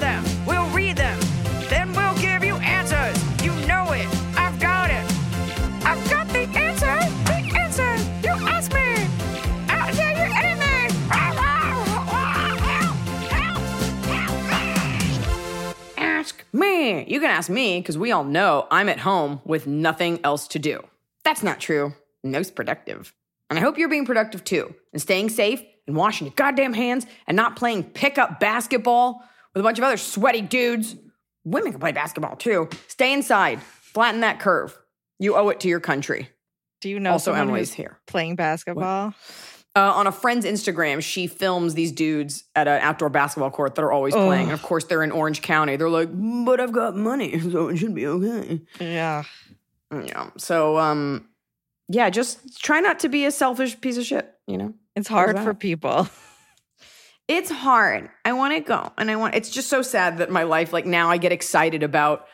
Them. We'll read them. Then we'll give you answers. You know it. I've got it. I've got the answer. The answer. You ask me. I'll tell you anything. Ask me. You can ask me because we all know I'm at home with nothing else to do. That's not true. Most productive. And I hope you're being productive too and staying safe and washing your goddamn hands and not playing pickup basketball with a bunch of other sweaty dudes. Women can play basketball too. Stay inside. Flatten that curve. You owe it to your country. Do you know Also, Emily's here. playing basketball? Uh, on a friend's Instagram, she films these dudes at an outdoor basketball court that are always playing. And of course, they're in Orange County. They're like, but I've got money, so it should be okay. Yeah. Yeah. So, um, yeah, just try not to be a selfish piece of shit, you know? It's hard for people. It's hard. I want to go. And I want, it's just so sad that my life, like now I get excited about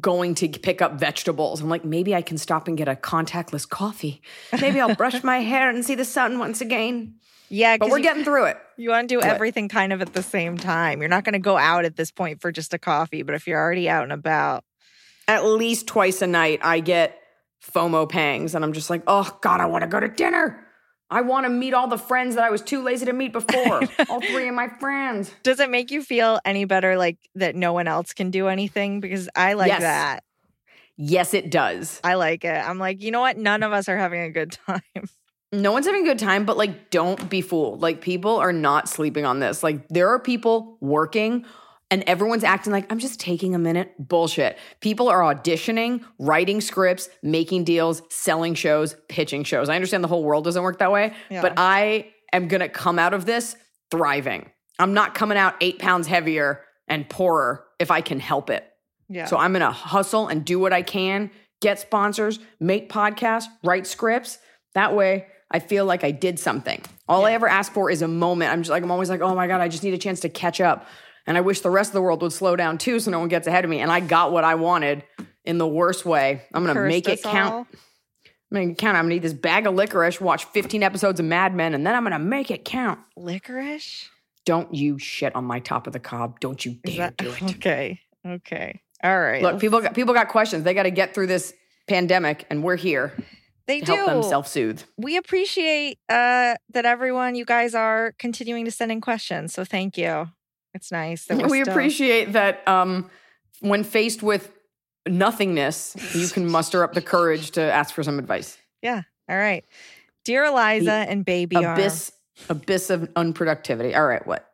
going to pick up vegetables. I'm like, maybe I can stop and get a contactless coffee. Maybe I'll brush my hair and see the sun once again. Yeah, But we're you, getting through it. you want to do What? everything kind of at the same time. You're not going to go out at this point for just a coffee, but if you're already out and about, at least twice a night I get FOMO pangs and I'm just like, oh God, I want to go to dinner. I want to meet all the friends that I was too lazy to meet before. all three of my friends. does it make you feel any better like that no one else can do anything? Because I like Yes. that. Yes, it does. I like it. I'm like, you know what? None of us are having a good time. No one's having a good time, but like, don't be fooled. Like, people are not sleeping on this. Like, there are people working and everyone's acting like, I'm just taking a minute. Bullshit. People are auditioning, writing scripts, making deals, selling shows, pitching shows. I understand the whole world doesn't work that way, Yeah. but I am going to come out of this thriving. I'm not coming out eight pounds heavier and poorer if I can help it. Yeah. So I'm going to hustle and do what I can, get sponsors, make podcasts, write scripts. That way I feel like I did something. All I ever ask for is a moment. I'm just like, I'm always like, oh my God, I just need a chance to catch up. And I wish the rest of the world would slow down too so no one gets ahead of me. And I got what I wanted in the worst way. I'm going to make it count. all. I'm going to count. I'm going to eat this bag of licorice, watch 15 episodes of Mad Men, and then I'm going to make it count. Licorice? Don't you shit on my top of the cob. Don't you dare that do it. okay? Okay. All right. Look, people got people got questions. They got to get through this pandemic, and we're here they to do. help them self-soothe. we appreciate uh, that everyone, you guys are continuing to send in questions. So thank you. It's nice that We still- appreciate that. Um, when faced with nothingness, you can muster up the courage to ask for some advice. Yeah. All right. Dear Eliza and baby Abyss, abyss of unproductivity. All right, what?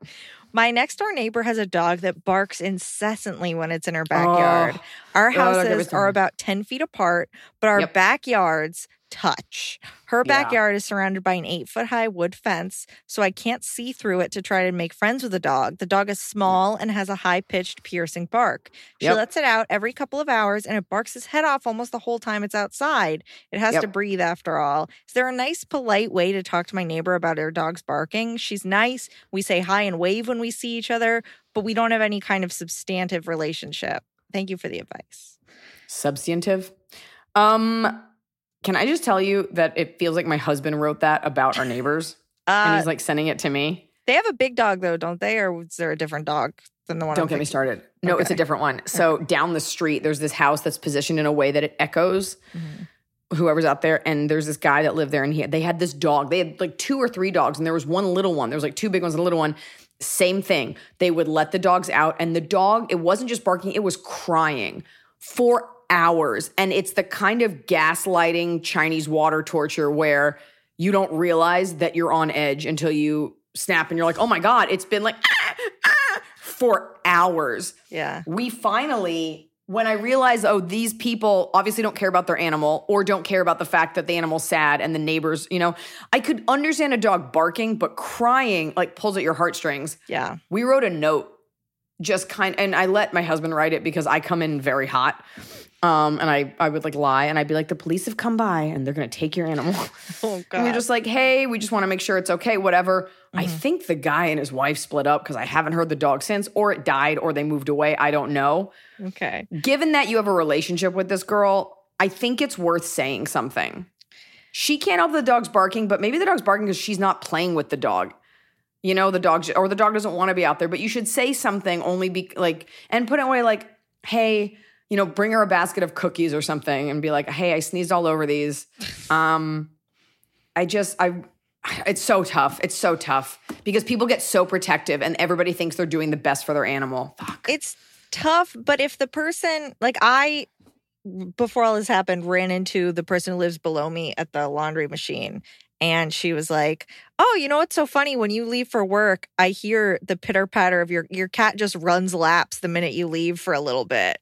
my next door neighbor has a dog that barks incessantly when it's in her backyard. Our Oh, houses are about 10 feet apart, but our Yep. backyards touch. Her Yeah. backyard is surrounded by an eight foot high wood fence, so I can't see through it to try to make friends with the dog. The dog is small and has a high pitched, piercing bark. She Yep. lets it out every couple of hours and it barks his head off almost the whole time it's outside. It has to breathe after all. Is there a nice, polite way to talk to my neighbor about her dog's barking? She's nice. We say hi and wave when we see each other, but we don't have any kind of substantive relationship. Thank you for the advice. Substantive. Um, can I just tell you that it feels like my husband wrote that about our neighbors, and Uh, he's like sending it to me. they have a big dog though, don't they? Or is there a different dog than the one? Don't I'm get me started. No, it's a different one. So down the street, there's this house that's positioned in a way that it echoes Mm-hmm. whoever's out there. And there's this guy that lived there, and he they had this dog. They had like two or three dogs, and there was one little one. There was like two big ones and a little one. Same thing. They would let the dogs out, and the dog, it wasn't just barking, it was crying for hours. And it's the kind of gaslighting Chinese water torture where you don't realize that you're on edge until you snap and you're like, oh my God, it's been like ah, ah, for hours. Yeah. We finally, when I realized, oh, these people obviously don't care about their animal or don't care about the fact that the animal's sad and the neighbors, you know, I could understand a dog barking, but crying like pulls at your heartstrings. Yeah. We wrote a note just kind and I let my husband write it because I come in very hot. Um, and I, I would like lie and I'd be like, the police have come by and they're gonna take your animal. Oh God. And we're just like, hey, we just want to make sure it's okay, whatever. I think the guy and his wife split up because I haven't heard the dog since, or it died, or they moved away. I don't know. okay. Given that you have a relationship with this girl, I think it's worth saying something. She can't help the dog's barking, but maybe the dog's barking because she's not playing with the dog. You know, the dog, or the dog doesn't want to be out there, but you should say something only be like, and put it away like, hey, you know, bring her a basket of cookies or something and be like, hey, I sneezed all over these. Um, I just, I, it's so tough. It's so tough because people get so protective and everybody thinks they're doing the best for their animal. Fuck. It's tough, but if the person, like I, before all this happened, ran into the person who lives below me at the laundry machine. And she was like, "Oh, you know what's so funny? When you leave for work, I hear the pitter patter of your your cat just runs laps the minute you leave for a little bit."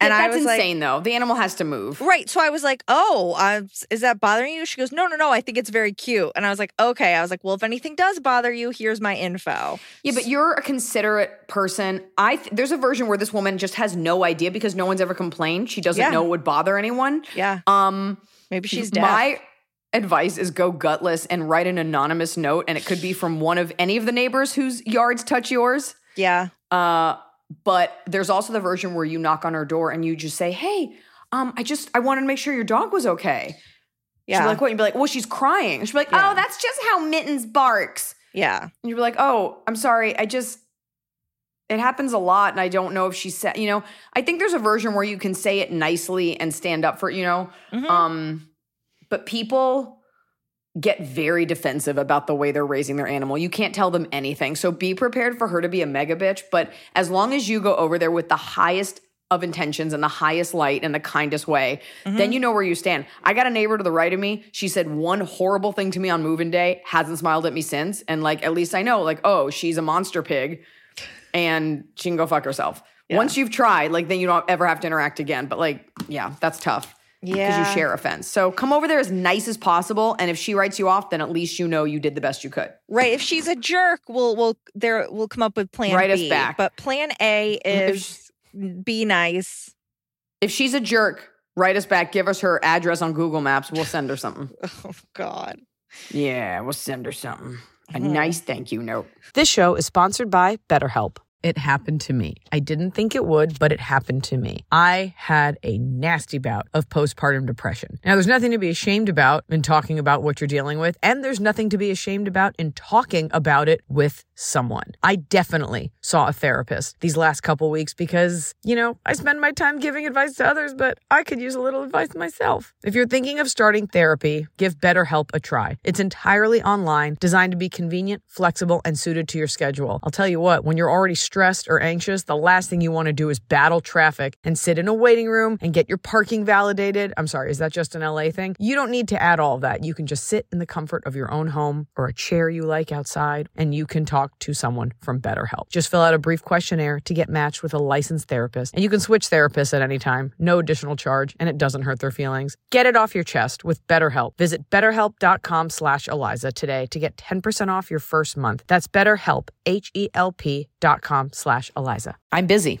And Yeah, I that's was like, insane though. The animal has to move. Right. So I was like, oh, uh, is that bothering you? She goes, no, no, no. I think it's very cute. And I was like, okay. I was like, well, if anything does bother you, here's my info. Yeah, but you're a considerate person. I th- there's a version where this woman just has no idea because no one's ever complained. She doesn't Yeah. know it would bother anyone. Yeah. Um, Maybe she's deaf. my advice is go gutless and write an anonymous note, and it could be from one of any of the neighbors whose yards touch yours. yeah. Uh, but there's also the version where you knock on her door and you just say, "Hey, um, I just I wanted to make sure your dog was okay." Yeah. She'd be like, "What?" You'd be like, "Well, she's crying." She'd be like, Yeah. "Oh, that's just how Mittens barks." yeah. And you'd be like, "Oh, I'm sorry. I just it happens a lot, and I don't know if she said. You know, I think there's a version where you can say it nicely and stand up for. You know, Mhm. um, but people get very defensive about the way they're raising their animal. You can't tell them anything. So be prepared for her to be a mega bitch. But as long as you go over there with the highest of intentions and the highest light and the kindest way, then mm-hmm. you know where you stand. I got a neighbor to the right of me. She said one horrible thing to me on moving day, hasn't smiled at me since. And like, at least I know, like, oh, she's a monster pig and she can go fuck herself. Once you've tried, like, then you don't ever have to interact again. But like, yeah, that's tough because Yeah. you share a fence. So come over there as nice as possible, and if she writes you off, then at least you know you did the best you could. Right. If she's a jerk, we'll we'll there we'll come up with plan Write us back. But plan A is be nice. If she's a jerk, write us back. Give us her address on Google Maps. We'll send her something. Oh God. Yeah, we'll send her something. A nice thank you note. This show is sponsored by BetterHelp. It happened to me. I didn't think it would, but it happened to me. I had a nasty bout of postpartum depression. Now, there's nothing to be ashamed about in talking about what you're dealing with, and there's nothing to be ashamed about in talking about it with someone. I definitely saw a therapist these last couple weeks because, you know, I spend my time giving advice to others, but I could use a little advice myself. If you're thinking of starting therapy, give BetterHelp a try. It's entirely online, designed to be convenient, flexible, and suited to your schedule. I'll tell you what, when you're already stressed or anxious, the last thing you want to do is battle traffic and sit in a waiting room and get your parking validated. I'm sorry, is that just an LA thing? You don't need to add all that. You can just sit in the comfort of your own home or a chair you like outside, and you can talk to someone from BetterHelp. Just fill out a brief questionnaire to get matched with a licensed therapist, and you can switch therapists at any time, no additional charge, and it doesn't hurt their feelings. Get it off your chest with BetterHelp. Visit betterhelp.com slash Eliza today to get 10% off your first month. That's BetterHelp, H-E-L-P dot com slash Eliza. I'm busy,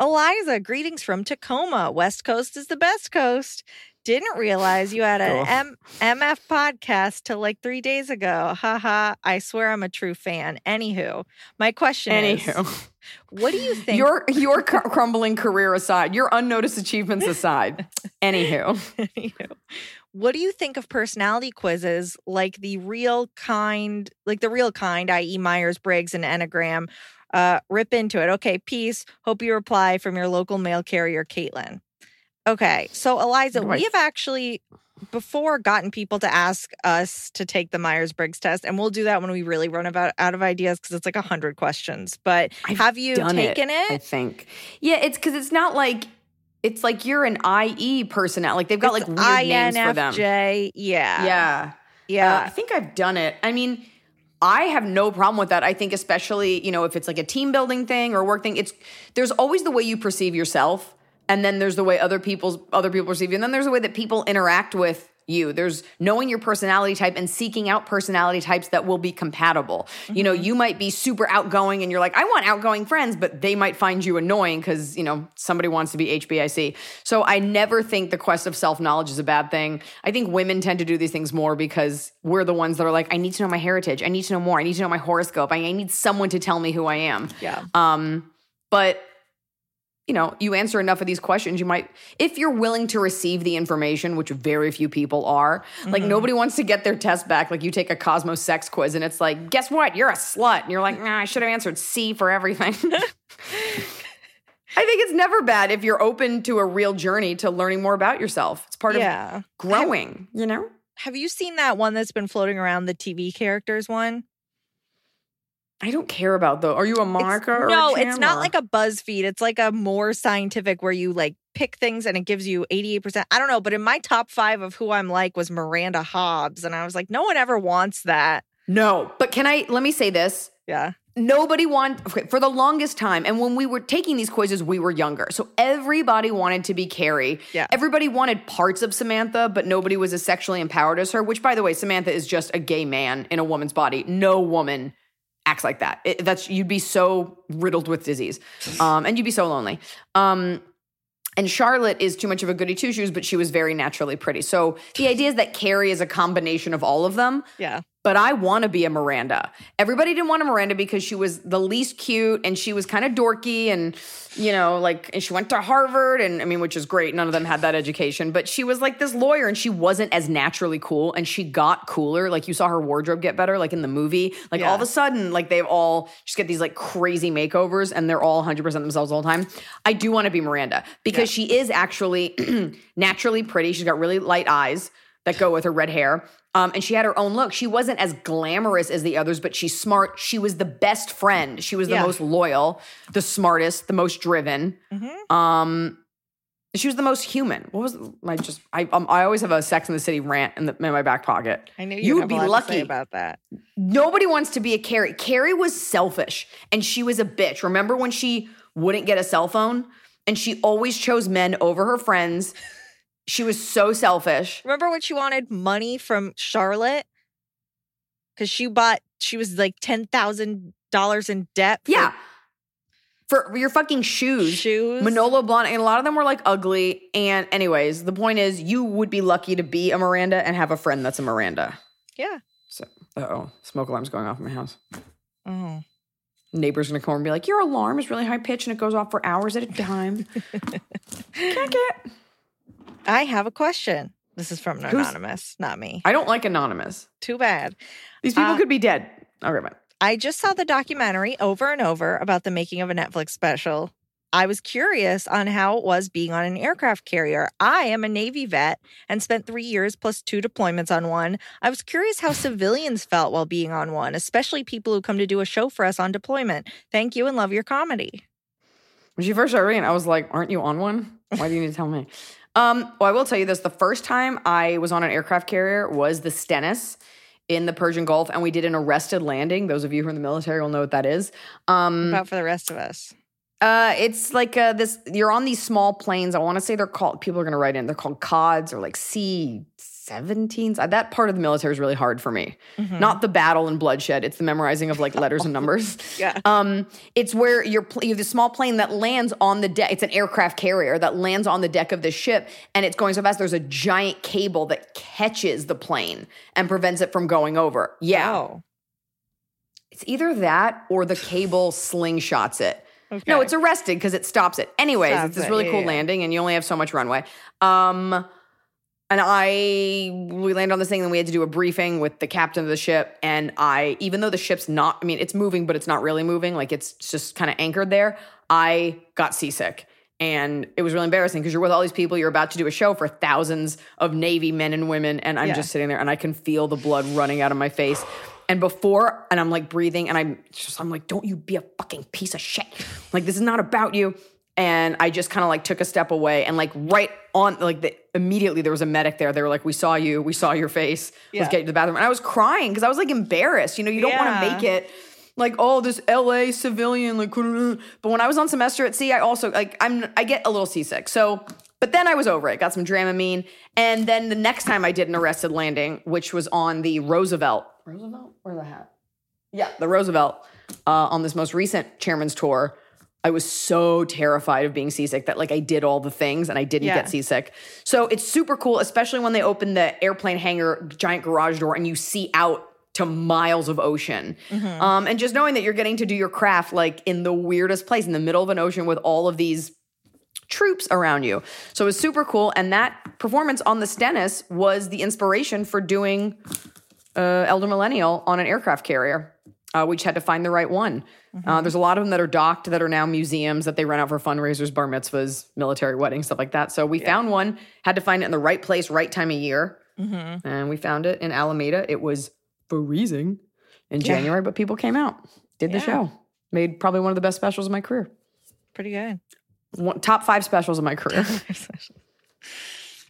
Eliza, greetings from Tacoma. West Coast is the best coast. Didn't realize you had an M- MF podcast till like three days ago. Haha. I swear I'm a true fan. Anywho, my question is what do you think? your your cr- crumbling career aside, your unnoticed achievements aside. Anywho, Anywho, what do you think of personality quizzes like the real kind, like the real kind, i.e., Myers Briggs and Enneagram? Uh, rip into it. Okay, peace. Hope you reply from your local mail carrier, Caitlin. Okay, so Eliza, we have actually before gotten people to ask us to take the Myers Briggs test, and we'll do that when we really run about out of ideas because it's like a hundred questions. But I've have you taken it? I think. Yeah, it's because it's not like it's like you're an IE personality. Like they've got like It's weird names for them. INFJ. Yeah, Yeah. yeah. Uh, I think I've done it. I mean, I have no problem with that. I think especially, you know, if it's like a team building thing or work thing, it's there's always the way you perceive yourself and then there's the way other people's other people perceive you and then there's the way that people interact with you. There's knowing your personality type and seeking out personality types that will be compatible. You know, you might be super outgoing and you're like, I want outgoing friends, but they might find you annoying because, you know, somebody wants to be HBIC. So I never think the quest of self knowledge is a bad thing. I think women tend to do these things more because we're the ones that are like, I need to know my heritage. I need to know more. I need to know my horoscope. I, I need someone to tell me who I am. yeah. Um, but you know, you answer enough of these questions, you might, if you're willing to receive the information, which very few people are, like mm-hmm. nobody wants to get their test back. Like you take a Cosmo sex quiz and it's like, guess what? You're a slut. And you're like, nah, I should have answered C for everything. I think it's never bad if you're open to a real journey to learning more about yourself. It's part yeah. of growing, you know? Have you seen that one that's been floating around the TV characters one? I don't care about though. Are you a It's- or a no, it's not like a BuzzFeed. It's like a more scientific where you like pick things and it gives you 88%. I don't know, but in my top five of who I'm like was Miranda Hobbs. And I was like, no one ever wants that. No, but can I, let me say this. Yeah. nobody wanted okay, for the longest time and when we were taking these quizzes we were younger so everybody wanted to be carrie Yeah. everybody wanted parts of samantha but nobody was as sexually empowered as her which by the way samantha is just a gay man in a woman's body no woman acts like that It- that's you'd be so riddled with disease um, and you'd be so lonely um, and Charlotte is too much of a goody two shoes, but she was very naturally pretty. So the idea is that Carrie is a combination of all of them Yeah. But I want to be a Miranda. Everybody didn't want a Miranda because she was the least cute and she was kind of dorky and you know like and she went to Harvard and I mean which is great. None of them had that education, but she was like this lawyer and she wasn't as naturally cool and she got cooler. Like you saw her wardrobe get better like in the movie. Like all of a sudden like they've all just get these like crazy makeovers and they're all 100% themselves all the time. I do want to be Miranda because she is actually naturally pretty. She's got really light eyes that go with her red hair. Um, and she had her own look. She wasn't as glamorous as the others, but she's smart. She was the best friend. She was the Yeah. most loyal, the smartest, the most driven. Um, She was the most human. What was my just? I um, I always have a Sex in the City rant in, the, in my back pocket. I knew You would be lucky. about that. Nobody wants to be a Carrie. Carrie was selfish and she was a bitch. Remember when she wouldn't get a cell phone and she always chose men over her friends? She was so selfish. Remember when she wanted money from Charlotte? Because she bought, she was like ten thousand dollars in debt. For Yeah. For your fucking shoes. shoes. Manolo Blahnik, and a lot of them were like ugly. And, anyways, the point is, you would be lucky to be a Miranda and have a friend that's a Miranda. Yeah. So, uh oh, smoke alarm's going off in my house. Oh. Neighbor's gonna come over and be like, Your alarm is really high pitched and it goes off for hours at a time. Kick it. I have a question. This is from an anonymous, not me. I don't like anonymous. Too bad. These people Uh, could be dead. Okay, bye. I just saw the documentary over and over about the making of a Netflix special. I was curious on how it was being on an aircraft carrier. I am a Navy vet and spent three years plus two deployments on one. I was curious how civilians felt while being on one, especially people who come to do a show for us on deployment. Thank you and love your comedy. When she first started reading, I was like, Aren't you on one? Why do you need to tell me? Um, well, I will tell you this. The first time I was on an aircraft carrier was the Stennis in the Persian Gulf, and we did an arrested landing. Those of you who are in the military will know what that is. Um, About for the rest of us. Uh, it's like uh, this. You're on these small planes. I want to say they're called. People are going to write in. They're called CODs or like C 17s. Uh, That part of the military is really hard for me. Not the battle and bloodshed. It's the memorizing of like letters and numbers. Yeah. Um, it's where you're you have this small plane that lands on the deck. It's an aircraft carrier that lands on the deck of the ship, and it's going so fast. There's a giant cable that catches the plane and prevents it from going over. Yeah, Oh. it's either that or the cable slingshots it. Okay. No, it's arrested because it stops it. Anyways, Stops it's this it, really yeah, cool yeah. landing, and you only have so much runway. Um, and I we land on this thing, and we had to do a briefing with the captain of the ship. And I, even though the ship's not, I mean, it's moving, but it's not really moving. Like it's just kind of anchored there. I got seasick. And it was really embarrassing because you're with all these people. You're about to do a show for thousands of Navy men and women. And I'm Yeah. just sitting there and I can feel the blood running out of my face. And before, and I'm like breathing, and I'm just, I'm like, don't you be a fucking piece of shit. Like, this is not about you. And I just kind of like took a step away and like right on, like, the, immediately there was a medic there. They were like, we saw you, we saw your face. Yeah. Let's get you to the bathroom. And I was crying because I was like embarrassed. You know, you don't want to make it like, oh, this LA civilian, like, but when I was on semester at sea, I also like, I'm, I get a little seasick. So, but then I was over it, got some Dramamine. And then the next time I did an arrested landing, which was on the Roosevelt. Roosevelt? where the hat? Yeah, the Roosevelt uh, on this most recent chairman's tour. I was so terrified of being seasick that like I did all the things and I didn't Yeah. get seasick. So it's super cool, especially when they open the airplane hangar giant garage door and you see out to miles of ocean. Um, and just knowing that you're getting to do your craft like in the weirdest place in the middle of an ocean with all of these troops around you. So it was super cool. And that performance on the Stennis was the inspiration for doing uh, Elder Millennial on an aircraft carrier. Uh, we just had to find the right one. Uh, there's a lot of them that are docked that are now museums that they rent out for fundraisers, bar mitzvahs, military weddings, stuff like that. So we found one, had to find it in the right place, right time of year. And we found it in Alameda. It was freezing in January, but people came out, did the show, made probably one of the best specials of my career. Pretty good. One, top five specials of my career.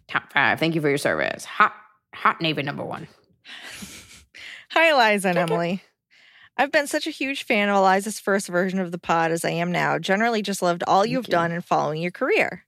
top five. Thank you for your service. Hot, hot Navy number one. Hi, Eliza and Emily. I've been such a huge fan of Eliza's first version of the pod as I am now. Generally, just loved all you've done and following your career.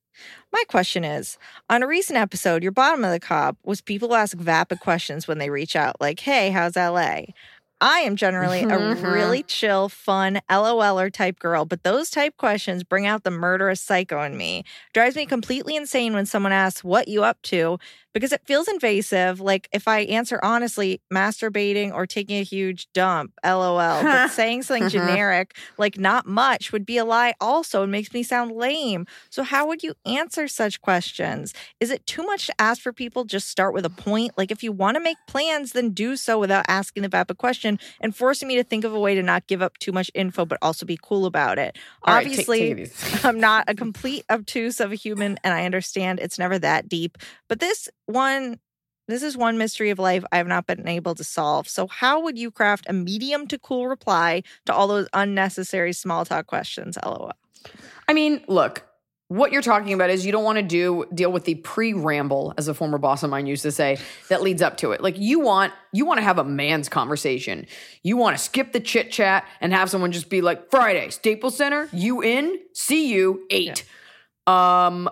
My question is on a recent episode, your bottom of the cop was people ask vapid questions when they reach out, like, hey, how's LA? I am generally a Mhm. really chill, fun, LOLer type girl, but those type questions bring out the murderous psycho in me. Drives me completely insane when someone asks what you up to because it feels invasive. Like if I answer honestly, masturbating or taking a huge dump, LOL. But saying something mm-hmm. generic, like not much, would be a lie also and makes me sound lame. So how would you answer such questions? Is it too much to ask for people? Just start with a point. Like if you want to make plans, then do so without asking the vapid question and forcing me to think of a way to not give up too much info, but also be cool about it. All right, take- Obviously, take it. I'm not a complete obtuse of a human, and I understand it's never that deep. But this one, this is one mystery of life I have not been able to solve. So, how would you craft a medium to cool reply to all those unnecessary small talk questions? LOL. I mean, look, what you're talking about is you don't want to do deal with the pre-ramble, as a former boss of mine used to say, that leads up to it. Like you want you want to have a man's conversation. You want to skip the chit chat and have someone just be like, Friday, Staples Center, you in? See you eight. Um,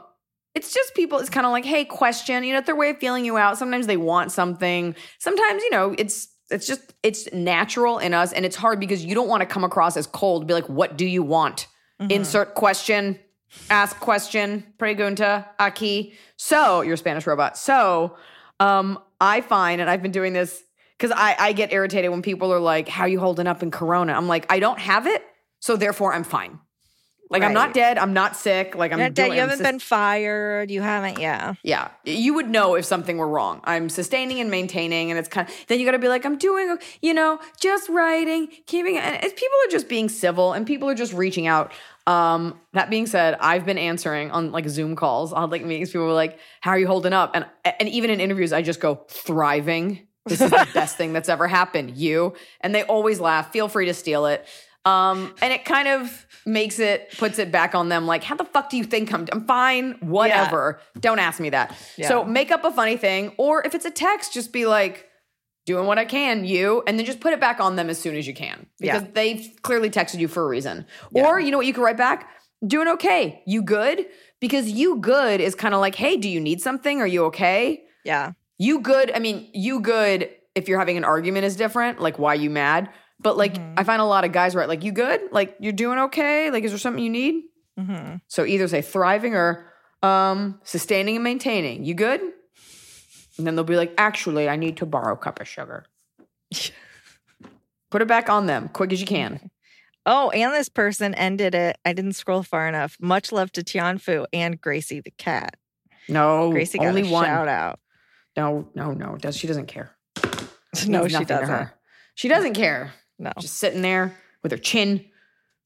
it's just people. It's kind of like, hey, question. You know, it's their way of feeling you out. Sometimes they want something. Sometimes you know, it's it's just it's natural in us, and it's hard because you don't want to come across as cold. Be like, what do you want? Insert question ask question, pregunta, aquí. So, your Spanish robot. So, um, I find, and I've been doing this because I, I get irritated when people are like, How you holding up in Corona? I'm like, I don't have it, so therefore I'm fine. Like, I'm not dead, I'm not sick. Like, I'm Not doing, you haven't sus- been fired. You haven't, yeah. yeah, you would know if something were wrong. I'm sustaining and maintaining, and it's kind of then you got to be like, I'm doing, you know, just writing, keeping. And it's, people are just being civil, and people are just reaching out. Um, that being said, I've been answering on like Zoom calls on like meetings. People were like, "How are you holding up?" And and even in interviews, I just go, "Thriving." This is the best thing that's ever happened. You and they always laugh. Feel free to steal it. Um, and it kind of makes it puts it back on them. Like, how the fuck do you think I'm? I'm fine. Whatever. Don't ask me that. So make up a funny thing, or if it's a text, just be like, doing what I can, you, and then just put it back on them as soon as you can because Yeah. they've clearly texted you for a reason. Or you know what you can write back? Doing okay. You good? Because you good is kind of like, hey, do you need something? Are you okay? Yeah. You good? I mean, you good if you're having an argument is different. Like, why you mad? But like, I find a lot of guys write like, you good? Like, you're doing okay? Like, is there something you need? Mm-hmm. So either say thriving or um, sustaining and maintaining. You good? And then they'll be like, actually, I need to borrow a cup of sugar. Put it back on them, quick as you can. Oh, and this person ended it. I didn't scroll far enough. Much love to Tianfu and Gracie the cat. No, Gracie got only a one. shout out. No, no, no. Does she doesn't care? No, she doesn't. She doesn't care. No. Just sitting there with her chin,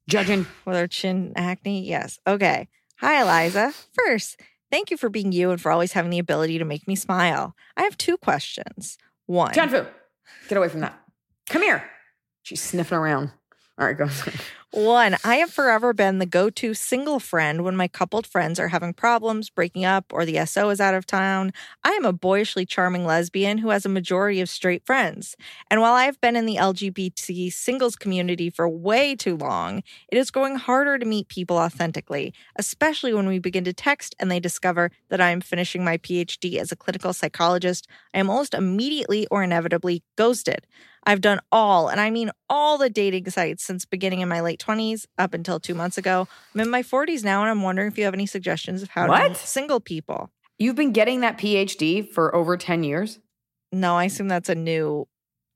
judging. With her chin acne? Yes. Okay. Hi, Eliza. First, thank you for being you and for always having the ability to make me smile. I have two questions. One. Tianfu, get away from that. Come here. She's sniffing around. All right, go. One, I have forever been the go to single friend when my coupled friends are having problems, breaking up, or the SO is out of town. I am a boyishly charming lesbian who has a majority of straight friends. And while I have been in the LGBT singles community for way too long, it is growing harder to meet people authentically, especially when we begin to text and they discover that I am finishing my PhD as a clinical psychologist. I am almost immediately or inevitably ghosted. I've done all, and I mean all the dating sites since beginning in my late 20s up until two months ago. I'm in my 40s now, and I'm wondering if you have any suggestions of how to What? meet single people. You've been getting that PhD for over 10 years? No, I assume that's a new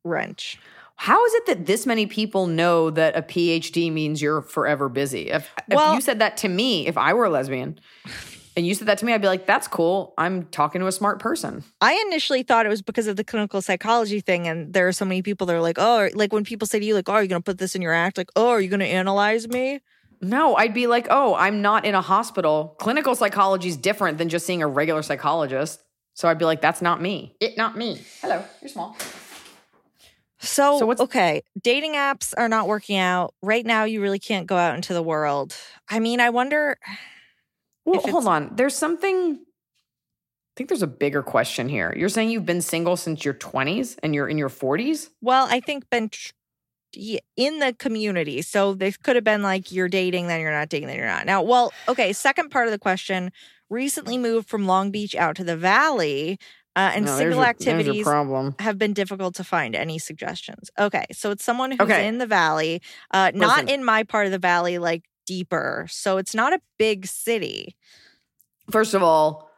wrench. How is it that this many people know that a PhD means you're forever busy? If, if you said that to me, if I were a lesbian, and you said that to me, I'd be like, that's cool. I'm talking to a smart person. I initially thought it was because of the clinical psychology thing, and there are so many people that are like, oh, like when people say to you, like, oh, are you going to put this in your act? Like, oh, are you going to analyze me? No, I'd be like, oh, I'm not in a hospital. Clinical psychology is different than just seeing a regular psychologist. So I'd be like, that's not me. It not me. Hello, you're small. So, So what's- okay, dating apps are not working out. Right now, you really can't go out into the world. I mean, I wonder. Well, hold on. There's something. I think there's a bigger question here. You're saying you've been single since your 20s and you're in your 40s? Well, I think been tr- in the community. So this could have been like you're dating, then you're not dating, then you're not. Now, well, okay. Second part of the question: recently moved from Long Beach out to the Valley, uh, and No, single your- activities have been difficult to find. Any suggestions? Okay, so it's someone who's Okay. in the Valley, uh, not Listen. in my part of the Valley, like deeper. So it's not a big city. First of all,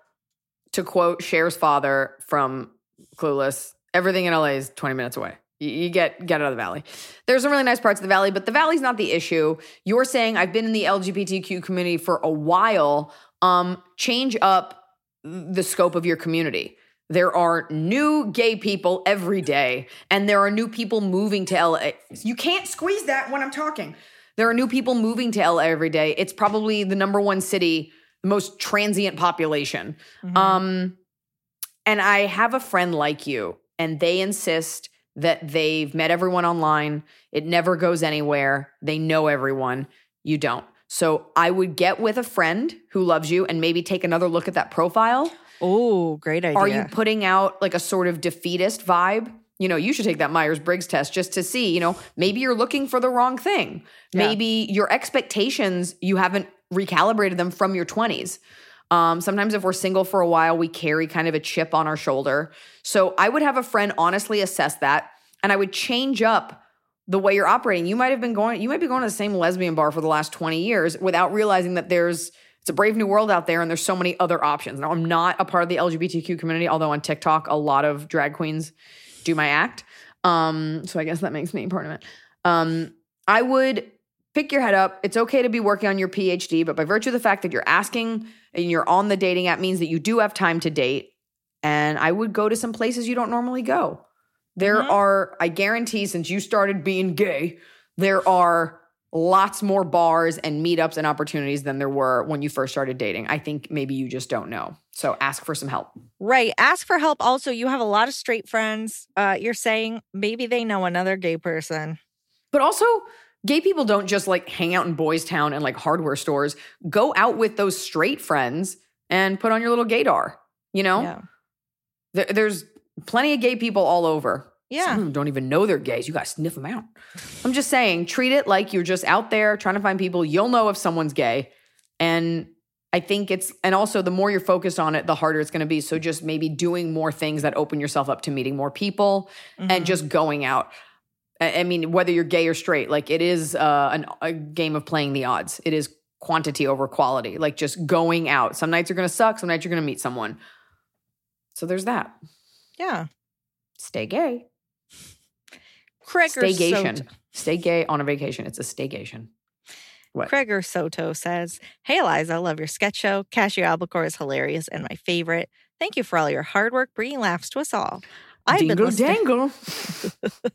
to quote Cher's father from Clueless, everything in LA is 20 minutes away. You, get get out of the valley. There's some really nice parts of the valley, but the valley's not the issue. You're saying I've been in the LGBTQ community for a while. Um, change up the scope of your community. There are new gay people every day, and there are new people moving to LA. You can't squeeze that when I'm talking. There are new people moving to LA every day. It's probably the number one city, the most transient population. Um, and I have a friend like you, and they insist that they've met everyone online. It never goes anywhere. They know everyone. You don't. So I would get with a friend who loves you and maybe take another look at that profile. Oh, great idea. Are you putting out like a sort of defeatist vibe? You know, you should take that Myers Briggs test just to see, you know, maybe you're looking for the wrong thing. Yeah. Maybe your expectations, you haven't recalibrated them from your 20s. Um, sometimes if we're single for a while, we carry kind of a chip on our shoulder. So I would have a friend honestly assess that and I would change up the way you're operating. You might have been going, you might be going to the same lesbian bar for the last 20 years without realizing that there's it's a brave new world out there and there's so many other options. Now, I'm not a part of the LGBTQ community, although on TikTok, a lot of drag queens do my act. Um, so I guess that makes me part of it. Um, I would pick your head up. It's okay to be working on your PhD, but by virtue of the fact that you're asking and you're on the dating app means that you do have time to date. And I would go to some places you don't normally go. There are, I guarantee, since you started being gay, there are lots more bars and meetups and opportunities than there were when you first started dating. I think maybe you just don't know. So ask for some help. Right. Ask for help. Also, you have a lot of straight friends. Uh, you're saying maybe they know another gay person. But also, gay people don't just like hang out in Boys Town and like hardware stores. Go out with those straight friends and put on your little gaydar. You know, Yeah. There- there's plenty of gay people all over. Yeah. Some of them don't even know they're gays. You got to sniff them out. I'm just saying, treat it like you're just out there trying to find people. You'll know if someone's gay. And I think it's, and also the more you're focused on it, the harder it's going to be. So just maybe doing more things that open yourself up to meeting more people Mm-hmm. and just going out. I I mean, whether you're gay or straight, like it is uh, an, a game of playing the odds. It is quantity over quality. Like just going out. Some nights are going to suck. Some nights you're going to meet someone. So there's that. Yeah. Stay gay. Craig Staycation. Soto, Stay gay on a vacation. It's a staycation. What? Craig or Soto says, Hey, Eliza, I love your sketch show. Cashew Albacore is hilarious and my favorite. Thank you for all your hard work, bringing laughs to us all. I've been Dingle listening- dangle.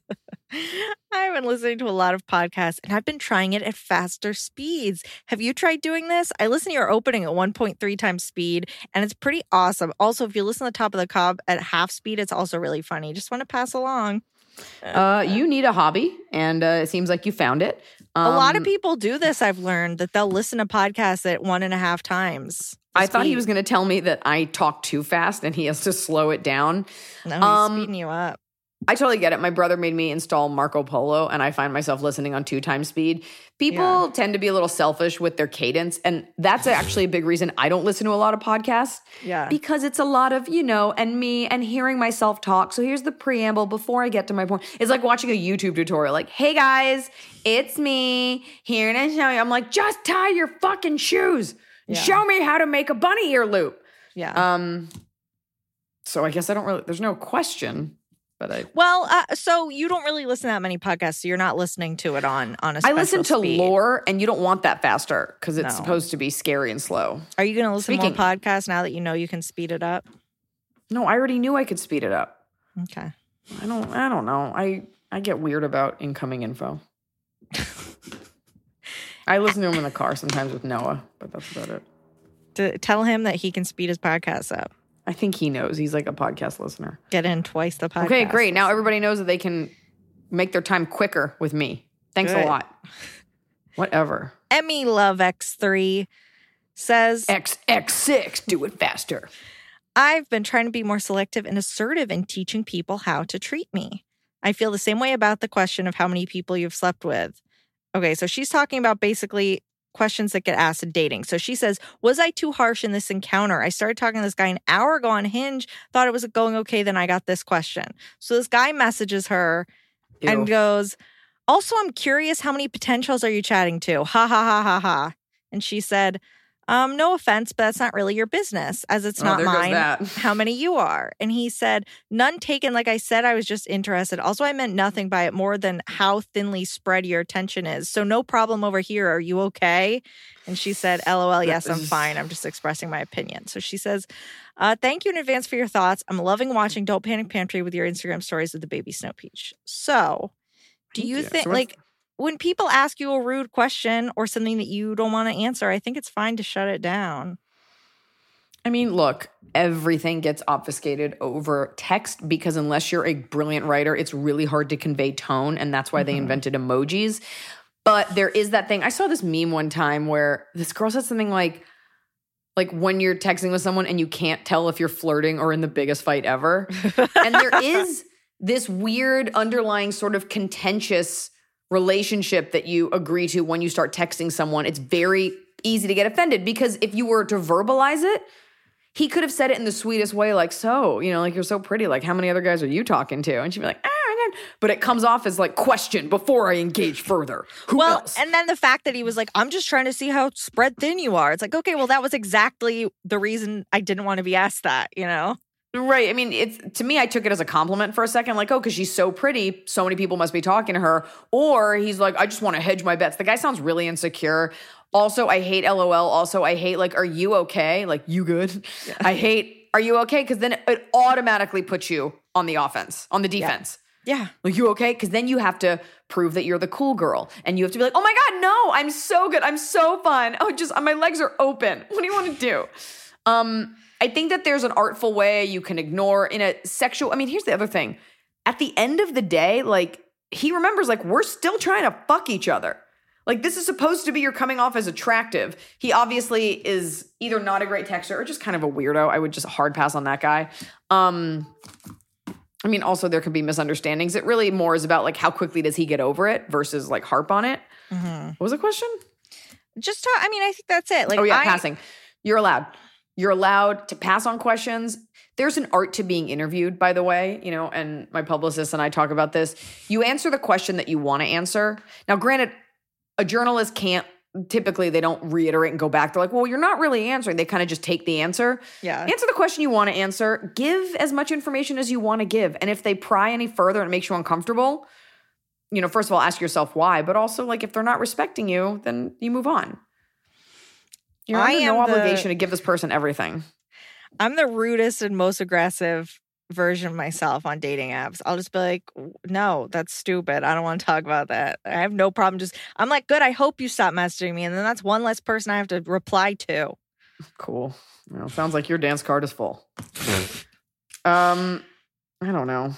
I've been listening to a lot of podcasts and I've been trying it at faster speeds. Have you tried doing this? I listen to your opening at 1.3 times speed and it's pretty awesome. Also, if you listen to the top of the cob at half speed, it's also really funny. Just want to pass along. Uh, you need a hobby, and uh, it seems like you found it. a lot of Um, people do this, I've learned that they'll listen to podcasts at one and a half times. I thought he was going to tell me that I talk too fast and he has to slow it down. No, he's um, speeding you up. I totally get it. My brother made me install Marco Polo, and I find myself listening on two times speed. People Yeah. tend to be a little selfish with their cadence, and that's actually a big reason I don't listen to a lot of podcasts. Yeah. because it's a lot of you know and me and hearing myself talk so here's the preamble before i get to my point it's like watching a youtube tutorial like hey guys it's me here and show you i'm like just tie your fucking shoes and Yeah. show me how to make a bunny ear loop yeah. um so i guess i don't really there's no question but i well, uh, so you don't really listen to that many podcasts, so you're not listening to it on on a I listen to speed. lore, and you don't want that faster because it's No. supposed to be scary and slow. Are you going to listen to Speaking- more podcasts now that you know you can speed it up? No, I already knew I could speed it up. Okay. I don't. I don't know. I I get weird about incoming info. I listen to him in the car sometimes with Noah, but that's about it. To tell him that he can speed his podcast up. I think he knows. He's like a podcast listener. Get in twice the podcast. Okay, great. Now everybody knows that they can make their time quicker with me. Thanks Good. a lot. Whatever. Emmy Love X3 says, XX6, do it faster. I've been trying to be more selective and assertive in teaching people how to treat me. I feel the same way about the question of how many people you've slept with. Okay, so she's talking about basically questions that get asked in dating. So she says, Was I too harsh in this encounter? I started talking to this guy an hour ago on Hinge, thought it was going okay, then I got this question. So this guy messages her and goes, Also, I'm curious, how many potentials are you chatting to? Ha ha ha ha ha. And she said, um, no offense, but that's not really your business, as it's Oh, not mine how many you are. And he said, None taken. Like I said, I was just interested. Also, I meant nothing by it more than how thinly spread your attention is. So, no problem over here. Are you okay? And she said, LOL, yes, I'm fine. I'm just expressing my opinion. So she says, uh, Thank you in advance for your thoughts. I'm loving watching Don't Panic Pantry with your Instagram stories of the baby snow peach. So, do you you. think, So like, when people ask you a rude question or something that you don't want to answer, I think it's fine to shut it down. I mean, look, everything gets obfuscated over text because unless you're a brilliant writer, it's really hard to convey tone. And that's why they Mhm. invented emojis. But there is that thing. I saw this meme one time where this girl said something like, like when you're texting with someone and you can't tell if you're flirting or in the biggest fight ever. and there is this weird underlying sort of contentious relationship that you agree to when you start texting someone. It's very easy to get offended because if you were to verbalize it, he could have said it in the sweetest way, like, so, you know, like, you're so pretty. Like, how many other guys are you talking to? And she'd be like, ah, ah," but it comes off as like, question before I engage further. Who well, else? and then the fact that he was like, I'm just trying to see how spread thin you are. It's like, okay, well, that was exactly the reason I didn't want to be asked that, you know? Right. I mean, it's to me, I took it as a compliment for a second, like, oh, because she's so pretty, so many people must be talking to her. Or he's like, I just want to hedge my bets. The guy sounds really insecure. Also, I hate LOL. Also, I hate like, are you okay? Like, you good? I hate, are you okay? Because then it automatically puts you on the offense, on the defense. Yeah. Like, you okay? Because then you have to prove that you're the cool girl. And you have to be like, oh my God, no, I'm so good. I'm so fun. Oh, just my legs are open. What do you want to do? Um, I think that there's an artful way you can ignore in a sexual. I mean, here's the other thing. At the end of the day, like, he remembers, like, we're still trying to fuck each other. Like, this is supposed to be you're coming off as attractive. He obviously is either not a great texter or just kind of a weirdo. I would just hard pass on that guy. Um, I mean, also there could be misunderstandings. It really more is about like how quickly does he get over it versus like harp on it. What was the question? Just talk, I mean, I think that's it. Like, oh yeah, I, passing. You're allowed. You're allowed to pass on questions. There's an art to being interviewed, by the way, you know, and my publicist and I talk about this. You answer the question that you want to answer. Now, granted, a journalist can't typically they don't reiterate and go back. They're like, well, you're not really answering. They kind of just take the answer. Yeah. Answer the question you want to answer. Give as much information as you want to give. And if they pry any further and it makes you uncomfortable, you know, first of all, ask yourself why, but also like if they're not respecting you, then you move on. You're I under no am the- obligation to give this person everything. I'm the rudest and most aggressive version of myself on dating apps. I'll just be like, no, that's stupid. I don't want to talk about that. I have no problem. Just, I'm like, good. I hope you stop messaging me. And then that's one less person I have to reply to. Cool. Well, sounds like your dance card is full. um, I don't know.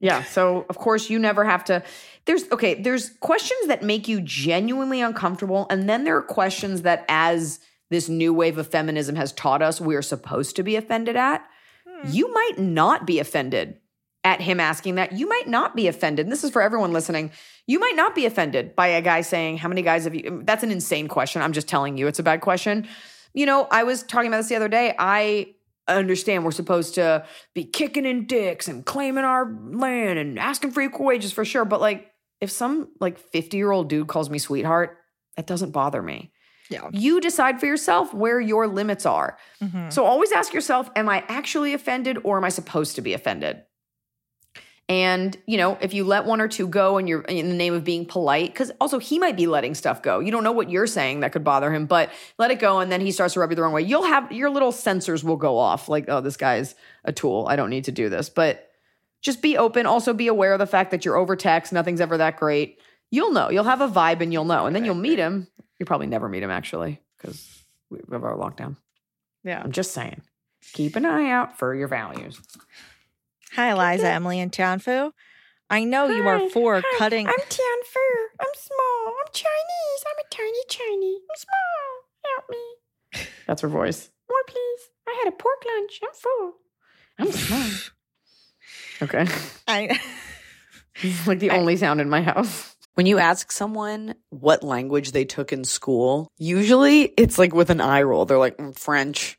Yeah. So of course you never have to. There's okay. There's questions that make you genuinely uncomfortable, and then there are questions that, as this new wave of feminism has taught us, we are supposed to be offended at. Hmm. You might not be offended at him asking that. You might not be offended. And this is for everyone listening. You might not be offended by a guy saying, How many guys have you? That's an insane question. I'm just telling you it's a bad question. You know, I was talking about this the other day. I understand we're supposed to be kicking in dicks and claiming our land and asking for equal wages for sure. But like, if some like 50 year old dude calls me sweetheart, that doesn't bother me. Yeah. You decide for yourself where your limits are. Mm-hmm. So always ask yourself, am I actually offended or am I supposed to be offended? And, you know, if you let one or two go and you're in the name of being polite, because also he might be letting stuff go. You don't know what you're saying that could bother him, but let it go. And then he starts to rub you the wrong way. You'll have your little sensors will go off like, oh, this guy's a tool. I don't need to do this. But just be open. Also be aware of the fact that you're over text. Nothing's ever that great. You'll know. You'll have a vibe and you'll know. And then you'll meet him. You'll probably never meet him actually because we have our lockdown. Yeah. I'm just saying. Keep an eye out for your values. Hi, Eliza, Emily, and Tianfu. I know you are for cutting. I'm Tianfu. I'm small. I'm Chinese. I'm a tiny Chinese. I'm small. Help me. That's her voice. More, please. I had a pork lunch. I'm full. I'm small. okay. I, It's like the only sound in my house. When you ask someone what language they took in school, usually it's like with an eye roll. They're like, "Mm, French.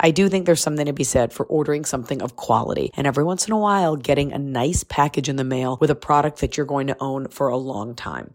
I do think there's something to be said for ordering something of quality and every once in a while getting a nice package in the mail with a product that you're going to own for a long time.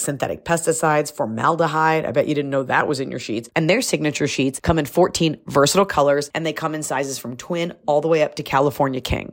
synthetic pesticides, formaldehyde. I bet you didn't know that was in your sheets. And their signature sheets come in 14 versatile colors and they come in sizes from twin all the way up to California King.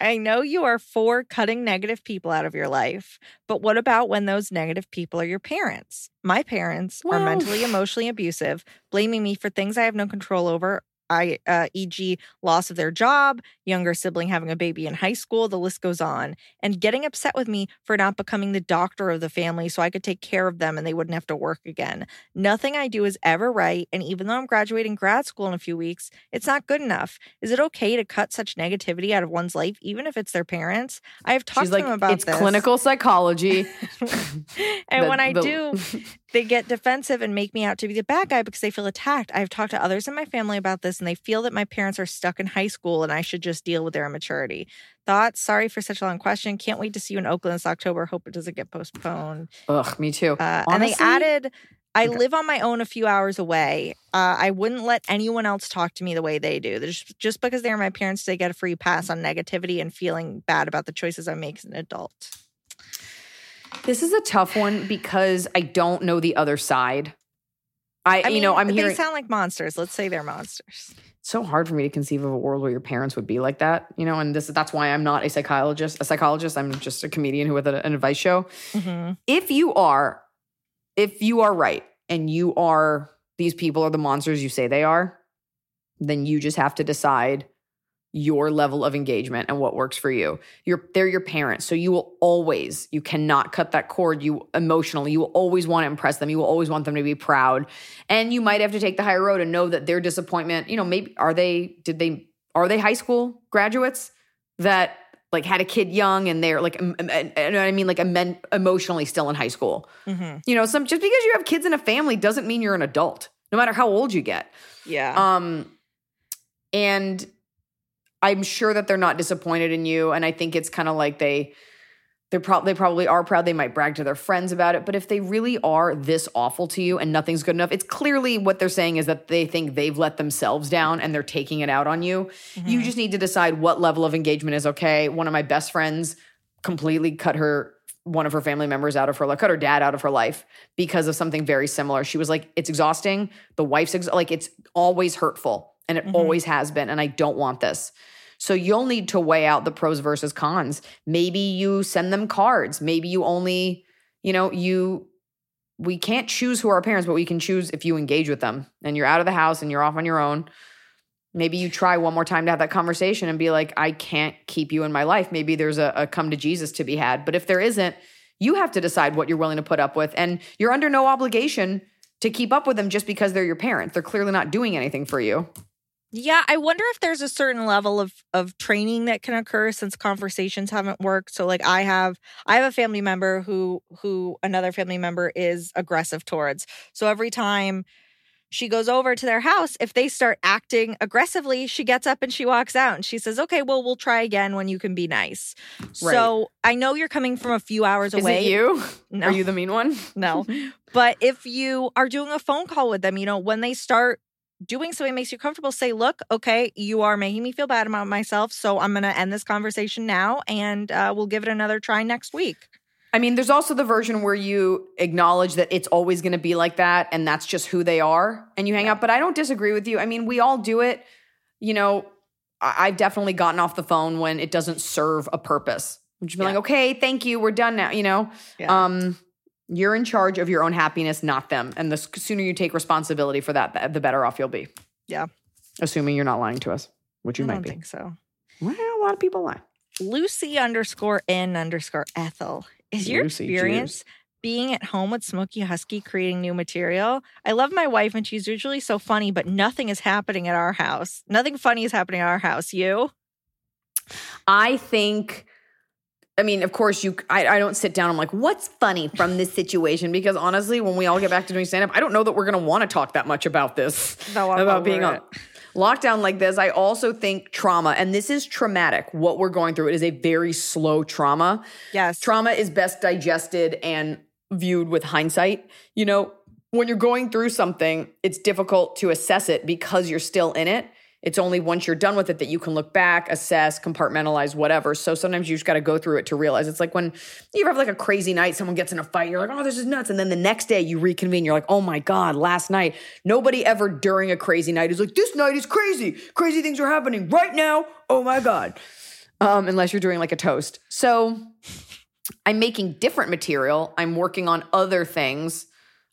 I know you are for cutting negative people out of your life, but what about when those negative people are your parents? My parents are mentally, emotionally abusive, blaming me for things I have no control over. I, uh, e.g., loss of their job, younger sibling having a baby in high school, the list goes on, and getting upset with me for not becoming the doctor of the family so I could take care of them and they wouldn't have to work again. Nothing I do is ever right, and even though I'm graduating grad school in a few weeks, it's not good enough. Is it okay to cut such negativity out of one's life, even if it's their parents? I have talked She's to like, them about it's this. clinical psychology. and The- when I the- do, they get defensive and make me out to be the bad guy because they feel attacked. I've talked to others in my family about this, and they feel that my parents are stuck in high school and I should just deal with their immaturity. Thoughts? Sorry for such a long question. Can't wait to see you in Oakland this October. Hope it doesn't get postponed. Ugh, me too. Uh, and they added, I Okay. live on my own a few hours away. Uh, I wouldn't let anyone else talk to me the way they do. There's, just because they're my parents, they get a free pass on negativity and feeling bad about the choices I make as an adult. This is a tough one because I don't know the other side. I, I you know, mean, I'm they hearing sound like monsters. Let's say they're monsters. it's so hard for me to conceive of a world where your parents would be like that, you know, and this that's why I'm not a psychologist, a psychologist, I'm just a comedian who with an advice show. hmm If you are if you are right and you are these people are the monsters you say they are, then you just have to decide your level of engagement and what works for you. You're they're your parents, so you will always you cannot cut that cord. You emotionally, you will always want to impress them. You will always want them to be proud, and you might have to take the higher road and know that their disappointment. You know, maybe are they did they are they high school graduates that like had a kid young and they're like you know what I mean like emen- emotionally still in high school. hmm You know, some just because you have kids in a family doesn't mean you're an adult, no matter how old you get. Yeah. Um, and I'm sure that they're not disappointed in you. And I think it's kind of like they they're probably they probably are proud. They might brag to their friends about it. But if they really are this awful to you and nothing's good enough, it's clearly what they're saying is that they think they've let themselves down and they're taking it out on you. You mm-hmm. just need to decide what level of engagement is okay. One of my best friends completely cut her one of her family members out of her life, cut her dad out of her life because of something very similar. She was like, it's exhausting. The wife's ex- like, it's always hurtful and it Mhm. always has been. And I don't want this. So you'll need to weigh out the pros versus cons. Maybe you send them cards. Maybe you only, you know, you, we can't choose who our parents, but we can choose if you engage with them and you're out of the house and you're off on your own. Maybe you try one more time to have that conversation and be like, I can't keep you in my life. Maybe there's a, a come to Jesus to be had. But if there isn't, you have to decide what you're willing to put up with. And you're under no obligation to keep up with them just because they're your parents. They're clearly not doing anything for you. Yeah, I wonder if there's a certain level of of training that can occur since conversations haven't worked. So like I have I have a family member who who another family member is aggressive towards. So every time she goes over to their house. If they start acting aggressively, she gets up and she walks out and she says, Okay, well, we'll try again when you can be nice. So I know you're coming from a few hours Is away. it you? No. Are you the mean one? No. but if you are doing a phone call with them, you know, when they start doing something makes you comfortable, say, look, okay, you are making me feel bad about myself. So I'm going to end this conversation now and uh, we'll give it another try next week. I mean, there's also the version where you acknowledge that it's always going to be like that and that's just who they are and you hang up. But I don't disagree with you. I mean, we all do it. You know, I've definitely gotten off the phone when it doesn't serve a purpose. Which be Yeah. like, okay, thank you, we're done now. You know, Yeah. um, you're in charge of your own happiness, not them. And the sooner you take responsibility for that, the- better off you'll be. Yeah. Assuming you're not lying to us, which you I might don't be. think so. Well, a lot of people lie. Lucy underscore N underscore Ethel. Is your Lucy, experience being at home with Smokey Husky creating new material? I love my wife and she's usually so funny, but nothing is happening at our house. Nothing funny is happening at our house. You? I think. I mean, of course, you. I, I don't sit down. I'm like, what's funny from this situation? Because honestly, when we all get back to doing stand up, I don't know that we're going to want to talk that much about this. No, about being on lockdown like this. I also think trauma, and this is traumatic. What we're going through, it is a very slow trauma. Yes. Trauma is best digested and viewed with hindsight. You know, when you're going through something, it's difficult to assess it because you're still in it. It's only once you're done with it that you can look back, assess, compartmentalize, whatever. So sometimes you just got to go through it to realize it's like when you have like a crazy night, someone gets in a fight, you're like, oh, this is nuts. And then the next day you reconvene, you're like, oh my God, last night. Nobody ever during a crazy night is like, this night is crazy. Crazy things are happening right now. Oh my God. Um, unless you're doing like a toast. So I'm making different material. I'm working on other things,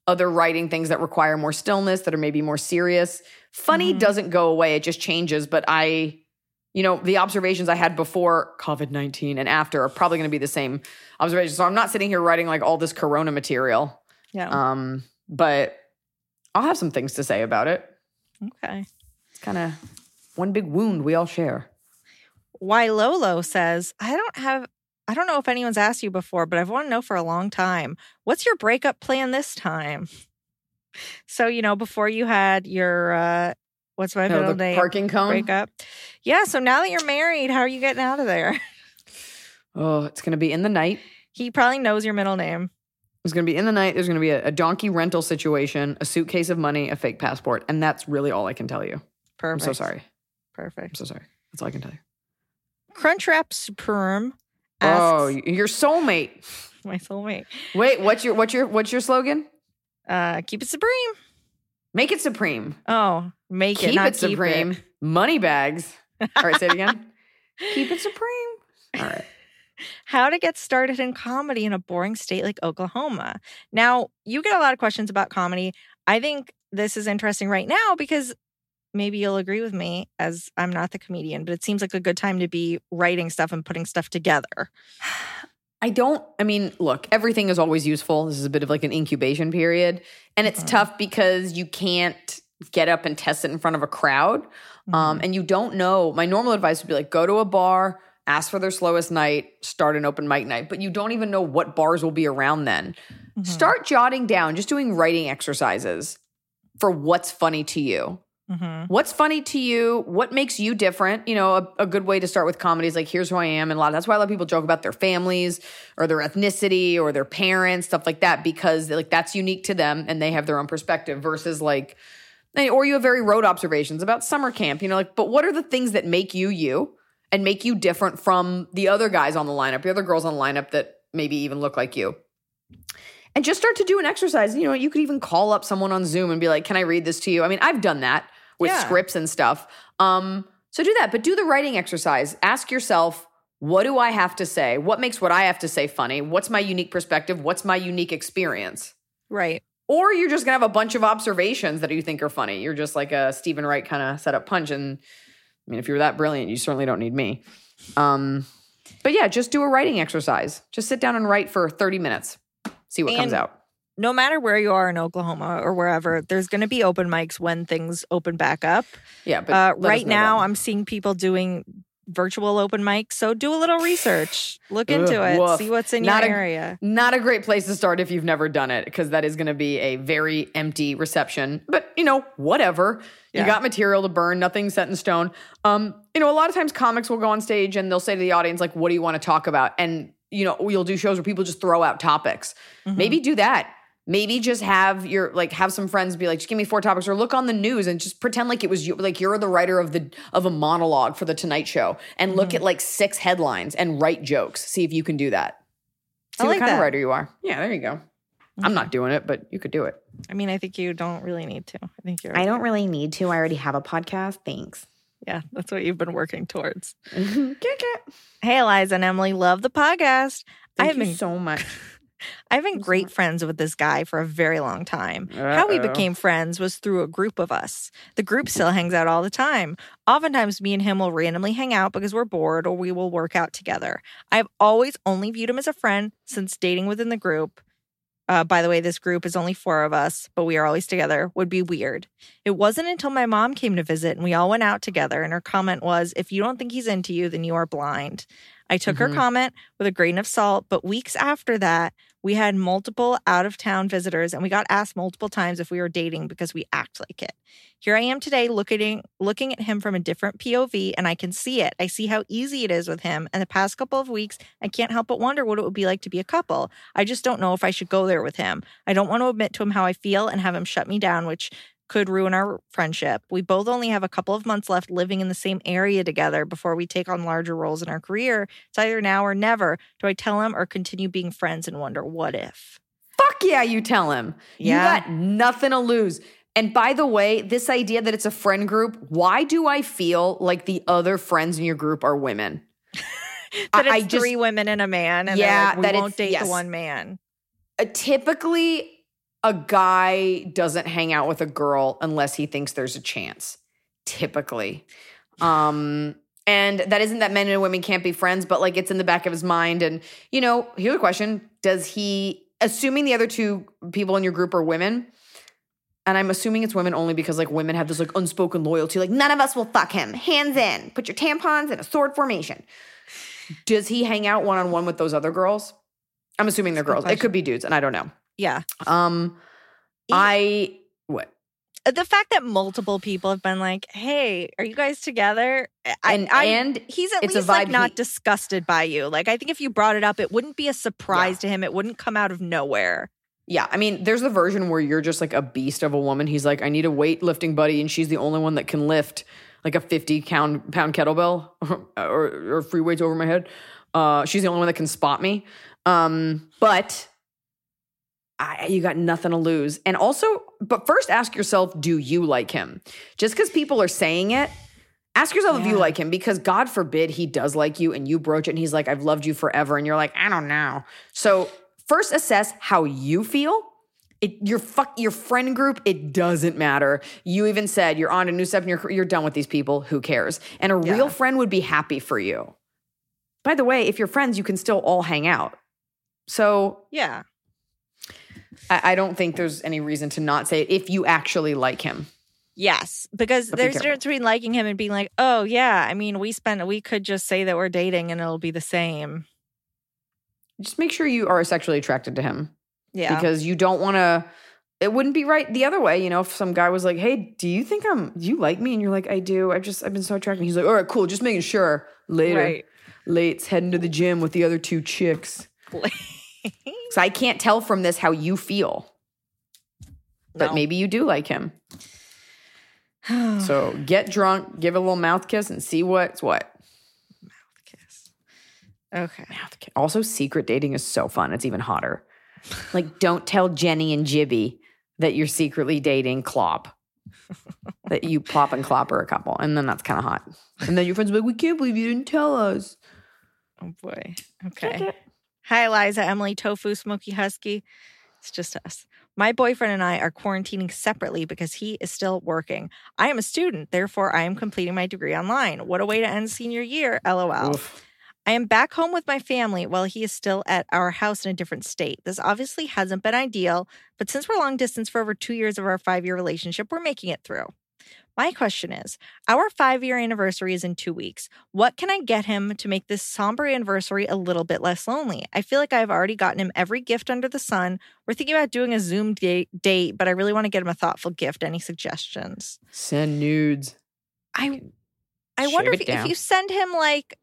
other writing things that require more stillness, that are maybe more serious. Funny doesn't go away, it just changes. But I, you know, the observations I had before COVID 19 and after are probably going to be the same observations. So I'm not sitting here writing like all this Corona material. Yeah. Um, but I'll have some things to say about it. okay. It's kind of one big wound we all share. Why Lolo says, I don't have I don't know if anyone's asked you before, but I've wanted to know for a long time. What's your breakup plan this time? So, you know, before you had your uh what's my No, middle the name? parking cone. breakup. Yeah, so now that you're married, how are you getting out of there? Oh, it's going to be in the night. He probably knows your middle name. It's going to be in the night. There's going to be a, a donkey rental situation, a suitcase of money, a fake passport. And that's really all I can tell you. Perfect. I'm so sorry. Perfect. I'm so sorry. That's all I can tell you. Crunchwrap Supreme Oh, asks your soulmate. my soulmate. Wait, what's your what's your what's your slogan? Uh keep it supreme. Make it supreme. Oh, make keep it, not it supreme. Keep it. Money bags. All right, say it again. keep it supreme. All right. How to get started in comedy in a boring state like Oklahoma. Now, you get a lot of questions about comedy. I think this is interesting right now because maybe you'll agree with me as I'm not the comedian, but it seems like a good time to be writing stuff and putting stuff together. I don't, I mean, look, everything is always useful. This is a bit of like an incubation period. And it's Mhm. tough because you can't get up and test it in front of a crowd. Um, and you don't know. My normal advice would be like go to a bar, ask for their slowest night, start an open mic night, but you don't even know what bars will be around then. Mhm. Start jotting down, just doing writing exercises for what's funny to you. Mhm. What's funny to you? What makes you different? You know, a, a good way to start with comedy is like, here's who I am. And a lot that's why a lot of people joke about their families or their ethnicity or their parents, stuff like that, because like that's unique to them and they have their own perspective versus like, or you have very road observations about summer camp, you know, like, but what are the things that make you you and make you different from the other guys on the lineup, the other girls on the lineup that maybe even look like you? And just start to do an exercise. You know, you could even call up someone on Zoom and be like, can I read this to you? I mean, I've done that with Yeah. scripts and stuff. Um, so do that, but do the writing exercise. Ask yourself, what do I have to say? What makes what I have to say funny? What's my unique perspective? What's my unique experience? Right. Or you're just gonna have a bunch of observations that you think are funny. You're just like a Steven Wright kind of setup punch. And I mean, if you're that brilliant, you certainly don't need me. Um, but yeah, just do a writing exercise. Just sit down and write for 30 minutes. See what comes out. No matter where you are in Oklahoma or wherever, there's going to be open mics when things open back up. Yeah, but Uh, right now, then. I'm seeing people doing virtual open mics. So do a little research, look into Ugh, it, woof. see what's in Not your a- area. Not a great place to start if you've never done it, because that is going to be a very empty reception. But you know, whatever. You got material to burn, nothing set in stone. Um, you know, a lot of times comics will go on stage and they'll say to the audience, like, what do you want to talk about? And, you know, you'll do shows where people just throw out topics. Mm-hmm. Maybe do that. Maybe just have your like have some friends be like, just give me four topics, or look on the news and just pretend like it was you, like you're the writer of the of a monologue for the Tonight Show, and look Mm-hmm. at like six headlines and write jokes. See if you can do that. I See what like kind of writer you are. Yeah, there you go. I'm not doing it, but you could do it. I mean, I think you don't really need to. I think you're. I don't really need to. I already have a podcast. Thanks. Yeah, that's what you've been working towards. Thank Hey, Eliza and Emily, love the podcast. I have you been so much. I've been great friends with this guy for a very long time. How we became friends was through a group of us. The group still hangs out all the time. Oftentimes, me and him will randomly hang out because we're bored or we will work out together. I've always only viewed him as a friend since dating within the group. Uh, by the way, this group is only four of us, but we are always together, would be weird. It wasn't until my mom came to visit and we all went out together, and her comment was, If you don't think he's into you, then you are blind. I took her Mhm. comment with a grain of salt, but weeks after that, we had multiple out of town visitors and we got asked multiple times if we were dating because we act like it. Here I am today looking looking at him from a different POV and I can see it. I see how easy it is with him. And the past couple of weeks, I can't help but wonder what it would be like to be a couple. I just don't know if I should go there with him. I don't want to admit to him how I feel and have him shut me down, which could ruin our friendship. We both only have a couple of months left living in the same area together before we take on larger roles in our career. It's either now or never. Do I tell him or continue being friends and wonder what if? Fuck yeah, you tell him. Yeah. You got nothing to lose. And by the way, this idea that it's a friend group, why do I feel like the other friends in your group are women? That I- it's I just- three women and a man, and Yeah, yeah, like, we that won't date yes. the one man. Uh, typically, a guy doesn't hang out with a girl unless he thinks there's a chance. Typically. Um, and that isn't that men and women can't be friends, but like it's in the back of his mind. And, you know, here's a question Does he, assuming the other two people in your group are women, and I'm assuming it's women only because like women have this like unspoken loyalty, like none of us will fuck him. Hands in, put your tampons in a sword formation. Does he hang out one on one with those other girls? I'm assuming they're That's girls. It could be dudes, and I don't know. Yeah. Um, I what? Uh, The fact that multiple people have been like, "Hey, are you guys together?" I, And I, and he's at least like not he- disgusted by you. Like I think if you brought it up, it wouldn't be a surprise to him. It wouldn't come out of nowhere. yeah, I mean, there's the version where you're just like a beast of a woman. He's like, I need a weightlifting buddy, and she's the only one that can lift like a 50 pound pound kettlebell or or free weights over my head. Uh, she's the only one that can spot me. Um, but I, you got nothing to lose. And also, but first ask yourself, do you like him? Just because people are saying it, ask yourself if you like him because God forbid he does like you and you broach it and he's like, I've loved you forever. And you're like, I don't know. So first assess how you feel. It, your fuck your friend group, it doesn't matter. You even said you're on a new step in your career, you're done with these people. Who cares? And a real friend would be happy for you. By the way, if you're friends, you can still all hang out. So Yeah. I, I don't think there's any reason to not say it if you actually like him. Yes, because But there's a difference between liking him and being like, "Oh yeah, I mean, we spent we could just say that we're dating and it'll be the same." Just make sure you are sexually attracted to him Yeah. because you don't want to. It wouldn't be right the other way, you know. If some guy was like, "Hey, do you think I'm? Do you like me?" and you're like, "I do. I've just I've been so attracted." He's like, "All right, cool. Just making sure." Later, Right. late's heading to the gym with the other two chicks. So I can't tell from this how you feel, but No. maybe you do like him. So get drunk, give a little mouth kiss, and see what's what. Mouth Kiss. Okay. Mouth kiss. Also, secret dating is so fun. It's even hotter. Like, don't tell Jenny and Jibby that you're secretly dating Clop. that you plop and clop are a couple, and then that's kind of hot. And then your friends will be like, "We can't believe you didn't tell us." Oh boy. Okay. Hi, Eliza, Emily, Tofu, Smoky Husky. It's just us. My boyfriend and I are quarantining separately because he is still working. I am a student, therefore, I am completing my degree online. What a way to end senior year, lol. Oof. I am back home with my family while he is still at our house in a different state. This obviously hasn't been ideal, but since we're long distance for over two years of our five year relationship, we're making it through. My question is Our five year anniversary is in two weeks. What can I get him to make this somber anniversary a little bit less lonely? I feel like I've already gotten him every gift under the sun. We're thinking about doing a Zoom date, date but I really want to get him a thoughtful gift. Any suggestions? Send nudes. I I Shave wonder if, if you send him like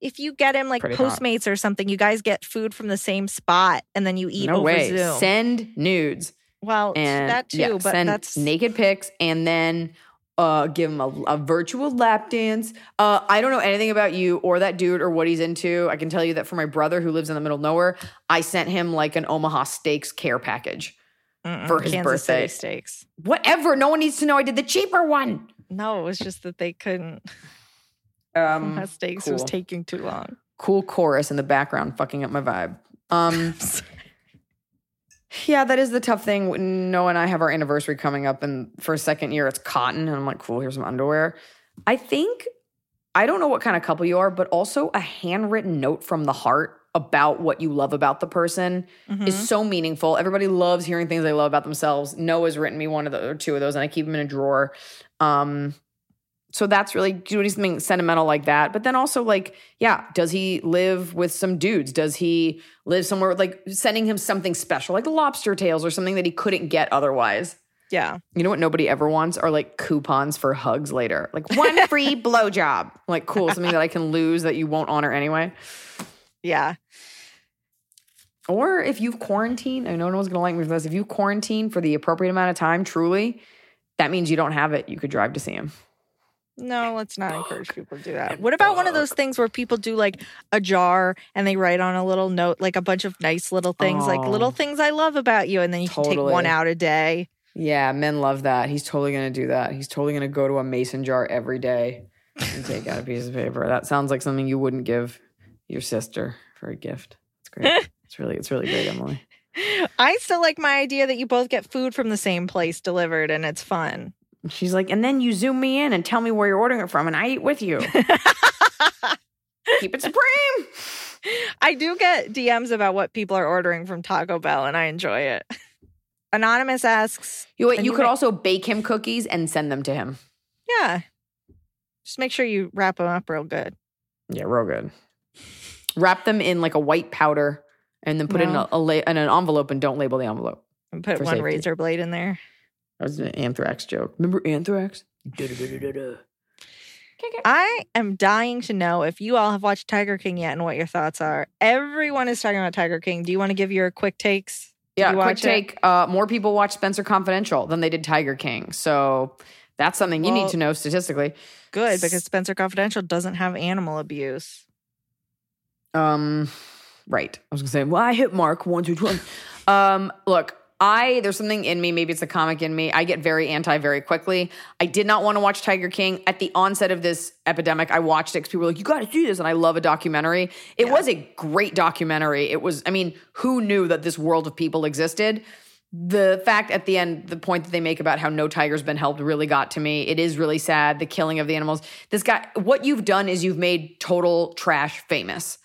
if you get him like Pretty hot. Postmates or something, you guys get food from the same spot and then you eat no over way. Zoom. Send nudes. Well, and that too, yeah, but send that's naked pics and then uh, give him a, a virtual lap dance. Uh, I don't know anything about you or that dude or what he's into. I can tell you that for my brother who lives in the middle of nowhere, I sent him like an Omaha Steaks care package. Mm-mm, for his Kansas birthday. City steaks. Whatever. No one needs to know I did the cheaper one. No, it was just that they couldn't. Um, Omaha steaks was taking too long. cool chorus in the background, fucking up my vibe. Um, yeah, that is the tough thing. Noah and I have our anniversary coming up, and for a second year, it's cotton, and I'm like, cool, here's some underwear. I think I don't know what kind of couple you are, but also a handwritten note from the heart about what you love about the person Mhm. is so meaningful. Everybody loves hearing things they love about themselves. Noah's written me one of the or two of those, and I keep them in a drawer. Um, so that's really doing something sentimental like that. But then also, like, yeah, does he live with some dudes? Does he live somewhere like sending him something special, like lobster tails or something that he couldn't get otherwise? Yeah. You know what nobody ever wants are like coupons for hugs later. Like one free blowjob. Like, cool, something that I can lose that you won't honor anyway. Yeah. Or if you've quarantined, I know no one's gonna like me for this. If you quarantine for the appropriate amount of time, truly, that means you don't have it. You could drive to see him. No, let's not encourage people to do that. What about one of those things where people do like a jar and they write on a little note, like a bunch of nice little things, like little things I love about you, and then you can take one out a day. Yeah, men love that. He's totally gonna do that. He's totally gonna go to a mason jar every day and take out a piece of paper. That sounds like something you wouldn't give your sister for a gift. It's great. it's really, it's really great, Emily. I still like my idea that you both get food from the same place delivered and it's fun. She's like, and then you zoom me in and tell me where you're ordering it from, and I eat with you. Keep it supreme. I do get DMs about what people are ordering from Taco Bell and I enjoy it. Anonymous asks, You, wait, you you could make- also bake him cookies and send them to him. yeah, just make sure you wrap them up real good. Yeah, real good. Wrap them in like a white powder and then put it in, a, a la- in an envelope and don't label the envelope. And put one safety. razor blade in there. That was an anthrax joke. Remember anthrax? I am dying to know if you all have watched Tiger King yet and what your thoughts are. Everyone is talking about Tiger King. Do you want to give your quick takes? Did Yeah, you quick watch it? take. Uh, more people watch Spencer Confidential than they did Tiger King. So that's something you Well- need to know statistically. Good, because Spencer Confidential doesn't have animal abuse. Um, right. I was gonna say, well, I hit Mark one, two, twenty. um, look, I there's something in me. Maybe it's a comic in me. I get very anti very quickly. I did not want to watch Tiger King at the onset of this epidemic. I watched it because people were like, "You got to do this," and I love a documentary. It was a great documentary. It was. I mean, who knew that this world of people existed? the fact at the end, the point that they make about how no tiger's been helped really got to me. It is really sad. The killing of the animals. This guy, what you've done is you've made total trash famous.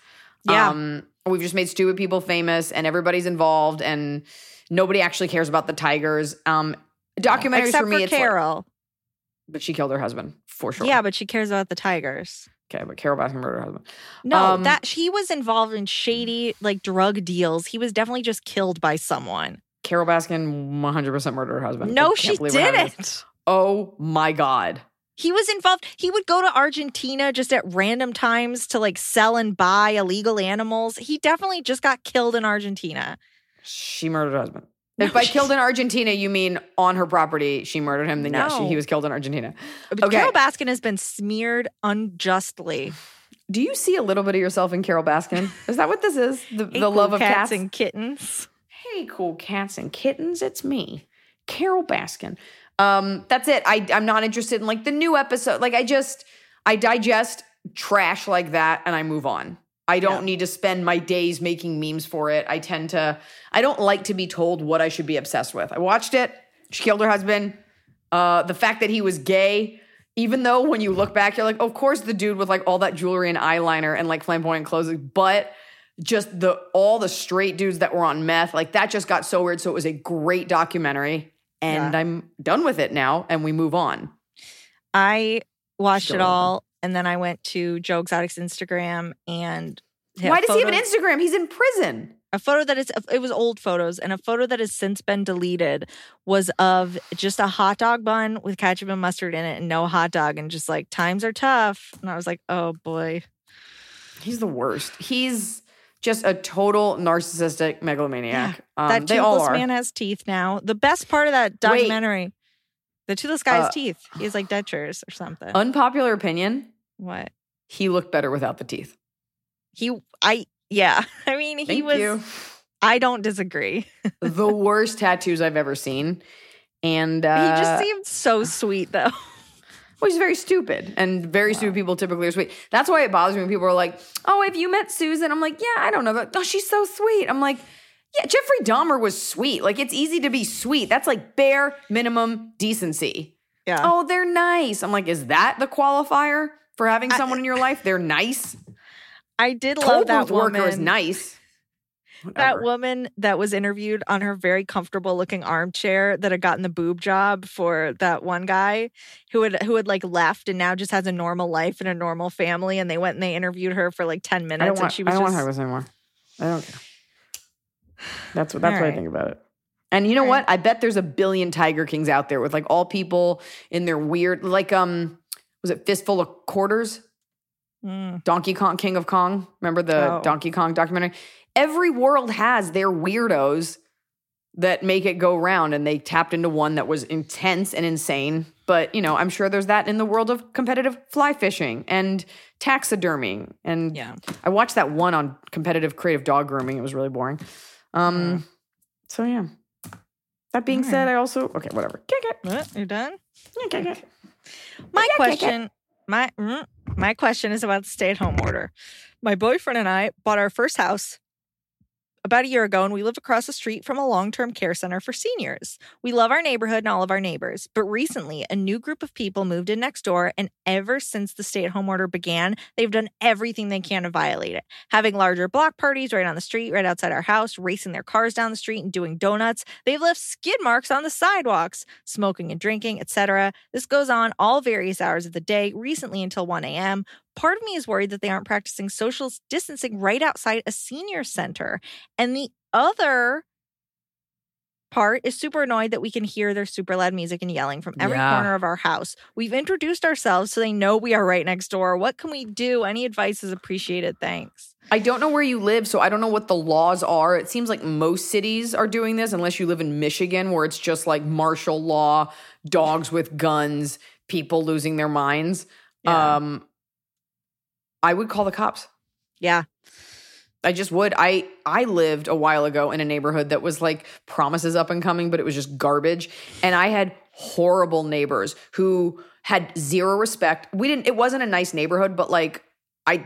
Yeah. Um, we've just made stupid people famous and everybody's involved and nobody actually cares about the tigers. Um, documentaries Except for me, for it's like- Carole. but she killed her husband for sure. Yeah, but she cares about the tigers. Okay, but Carole Baskin murdered her husband. No, Um, that he was involved in shady like drug deals. He was definitely just killed by someone. Carole Baskin 100% murdered her husband. No, she believe we're having this. didn't. Oh my God. He was involved. He would go to Argentina just at random times to like sell and buy illegal animals. He definitely just got killed in Argentina. She murdered her husband. No, if by killed in Argentina you mean on her property, she murdered him, then yeah, she, he was killed in Argentina. But Okay. Carole Baskin has been smeared unjustly. Do you see a little bit of yourself in Carole Baskin? Is that what this is? The, Hey, the love cool of cats? and kittens. hey, cool cats and kittens, it's me, Carole Baskin. Um, that's it. I, I'm not interested in like the new episode. Like I just, I digest trash like that and I move on. I don't Yeah. need to spend my days making memes for it. I tend to, I don't like to be told what I should be obsessed with. I watched it. She killed her husband. Uh, the fact that he was gay, even though when you look back, you're like, of course, the dude with like all that jewelry and eyeliner and like flamboyant clothes, but just the all the straight dudes that were on meth, like that just got so weird. So it was a great documentary, and Yeah. I'm done with it now, and we move on. I watched Still it all, and then I went to Joe Exotic's Instagram and Why does he have an Instagram? He's in prison. a photo that is it was old photos and a photo that has since been deleted was of just a hot dog bun with ketchup and mustard in it and no hot dog and just like times are tough and i was like oh boy He's the worst. He's just a total narcissistic megalomaniac. Um, that toothless man has teeth now the best part of that documentary the toothless guy has Uh, teeth he has like dentures or something Unpopular opinion. What He looked better without the teeth. he i yeah i mean he Thank was you. i don't disagree the worst tattoos I've ever seen. And uh, he just seemed so sweet though well, he's very stupid, and very stupid people typically are sweet. That's why it bothers me when people are like, "Oh, have you met Susan?" I'm like, "Yeah, I don't know that. Oh, she's so sweet." I'm like, "Yeah, Jeffrey Dahmer was sweet. Like, it's easy to be sweet. That's like bare minimum decency." yeah Oh, they're nice. I'm like, is that the qualifier for having someone in your life? They're nice. i did love that booth worker is woman. nice. That woman that was interviewed on her very comfortable looking armchair that had gotten the boob job for that one guy who had who had like left and now just has a normal life and a normal family and they went and they interviewed her for like 10 minutes I don't and want. she I was don't just to talk about anymore. I don't care. That's what. That's All what I think about it. And you know All what? I bet there's a billion Tiger Kings out there with like all people in their weird, like um, was it fistful of quarters? Mm, Donkey Kong, King of Kong. Remember the Oh. Donkey Kong documentary? Every world has their weirdos that make it go round, and they tapped into one that was intense and insane. But you know, I'm sure there's that in the world of competitive fly fishing and taxiderming. And yeah I watched that one on competitive creative dog grooming. It was really boring. Um, so yeah. That being All said. I also okay, whatever. Kick it. what you're done Kick it. My Yeah, kick it. question my mm, my question is about the stay-at-home order my boyfriend and i bought our first house about a year ago and we live across the street from a long-term care center for seniors. We love our neighborhood and all of our neighbors, but recently a new group of people moved in next door and ever since the stay-at-home order began, they've done everything they can to violate it. Having larger block parties right on the street, right outside our house, racing their cars down the street and doing donuts. They've left skid marks on the sidewalks, smoking and drinking, etc. This goes on all various hours of the day, recently until 1 a.m. Part of me is worried that they aren't practicing social distancing right outside a senior center. And the other part is super annoyed that we can hear their super loud music and yelling from every Yeah. corner of our house. We've introduced ourselves so they know we are right next door. What can we do? Any advice is appreciated. Thanks. I don't know where you live, so I don't know what the laws are. It seems like most cities are doing this, unless you live in Michigan, where it's just like martial law, dogs with guns, people losing their minds. Yeah. Um, I would call the cops. Yeah. I just would. I I lived a while ago in a neighborhood that was like promises up and coming, but it was just garbage. And I had horrible neighbors who had zero respect. We didn't. It wasn't a nice neighborhood, but like I,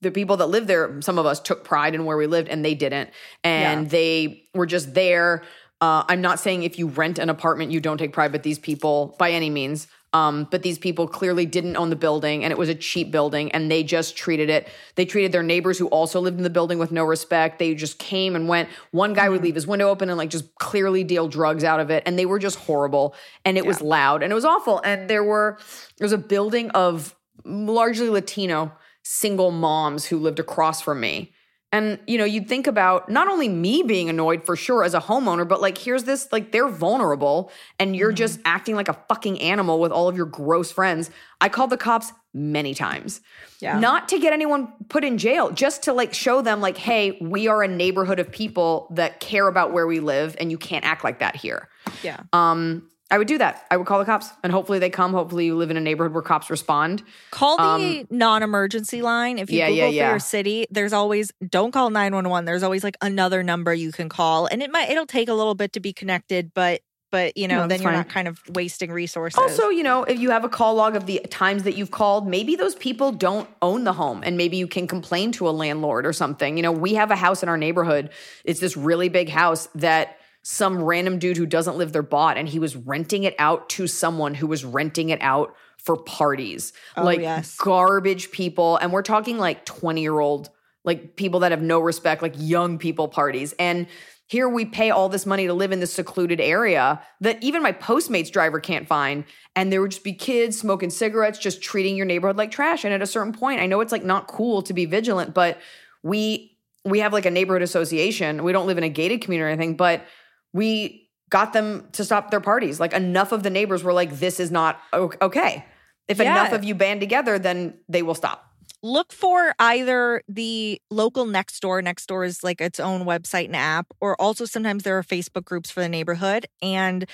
the people that lived there, some of us took pride in where we lived, and they didn't. And Yeah. they were just there. Uh, I'm not saying if you rent an apartment you don't take pride, but these people, by any means, um, but these people clearly didn't own the building and it was a cheap building and they just treated it. They treated their neighbors who also lived in the building with no respect. They just came and went. One guy would leave his window open and like just clearly deal drugs out of it. And they were just horrible and it was loud and it was awful. And there were, there was a building of largely Latino single moms who lived across from me. And you know, you'd think about not only me being annoyed for sure as a homeowner, but like here's this like they're vulnerable and you're just acting like a fucking animal with all of your gross friends. I called the cops many times. Yeah. Not to get anyone put in jail, just to like show them like, "Hey, we are a neighborhood of people that care about where we live and you can't act like that here." Yeah. Um I would do that. I would call the cops and hopefully they come. Hopefully you live in a neighborhood where cops respond. Call the Um, non-emergency line. If you yeah, Google yeah, for yeah. your city, there's always don't call 911. There's always like another number you can call. And it might it'll take a little bit to be connected, but but you know, No, then you're fine. not kind of wasting resources. Also, you know, if you have a call log of the times that you've called, maybe those people don't own the home and maybe you can complain to a landlord or something. You know, we have a house in our neighborhood. It's this really big house that some random dude who doesn't live there bought and he was renting it out to someone who was renting it out for parties. Oh, like yes. garbage people and we're talking like 20-year-old like people that have no respect, like young people parties. And here we pay all this money to live in this secluded area that even my Postmates driver can't find. And there would just be kids smoking cigarettes, just treating your neighborhood like trash. And at a certain point, I know it's like not cool to be vigilant, but we we have like a neighborhood association. We don't live in a gated community or anything, but we got them to stop their parties. Like enough of the neighbors were like, this is not okay. If Yeah. enough of you band together, then they will stop. look for either the local next door next door is like its own website and app or also sometimes there are facebook groups for the neighborhood and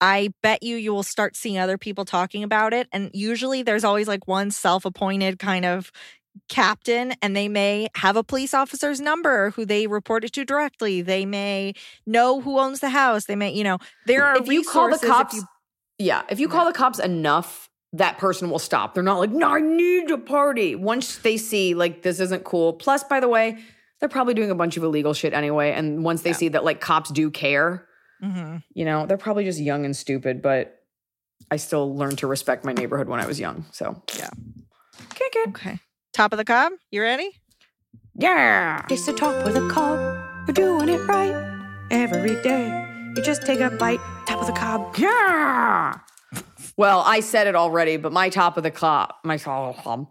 i bet you you will start seeing other people talking about it and usually there's always like one self-appointed kind of captain and they may have a police officer's number who they report it to directly they may know who owns the house they may you know there are if you call the resources if cops, you- yeah, if you call the cops enough, that person will stop. They're not like, no, I need to party. Once they see like this isn't cool. Plus, by the way, they're probably doing a bunch of illegal shit anyway. And once they see that like cops do care, Mhm. you know, they're probably just young and stupid. But I still learned to respect my neighborhood when I was young. So Yeah. kick it. okay top of the cob you ready Yeah. It's the top of the cob. You're doing it right every day. You just take a bite, top of the cob. Yeah. Well, I said it already, but my top of the cob, my top of the cob,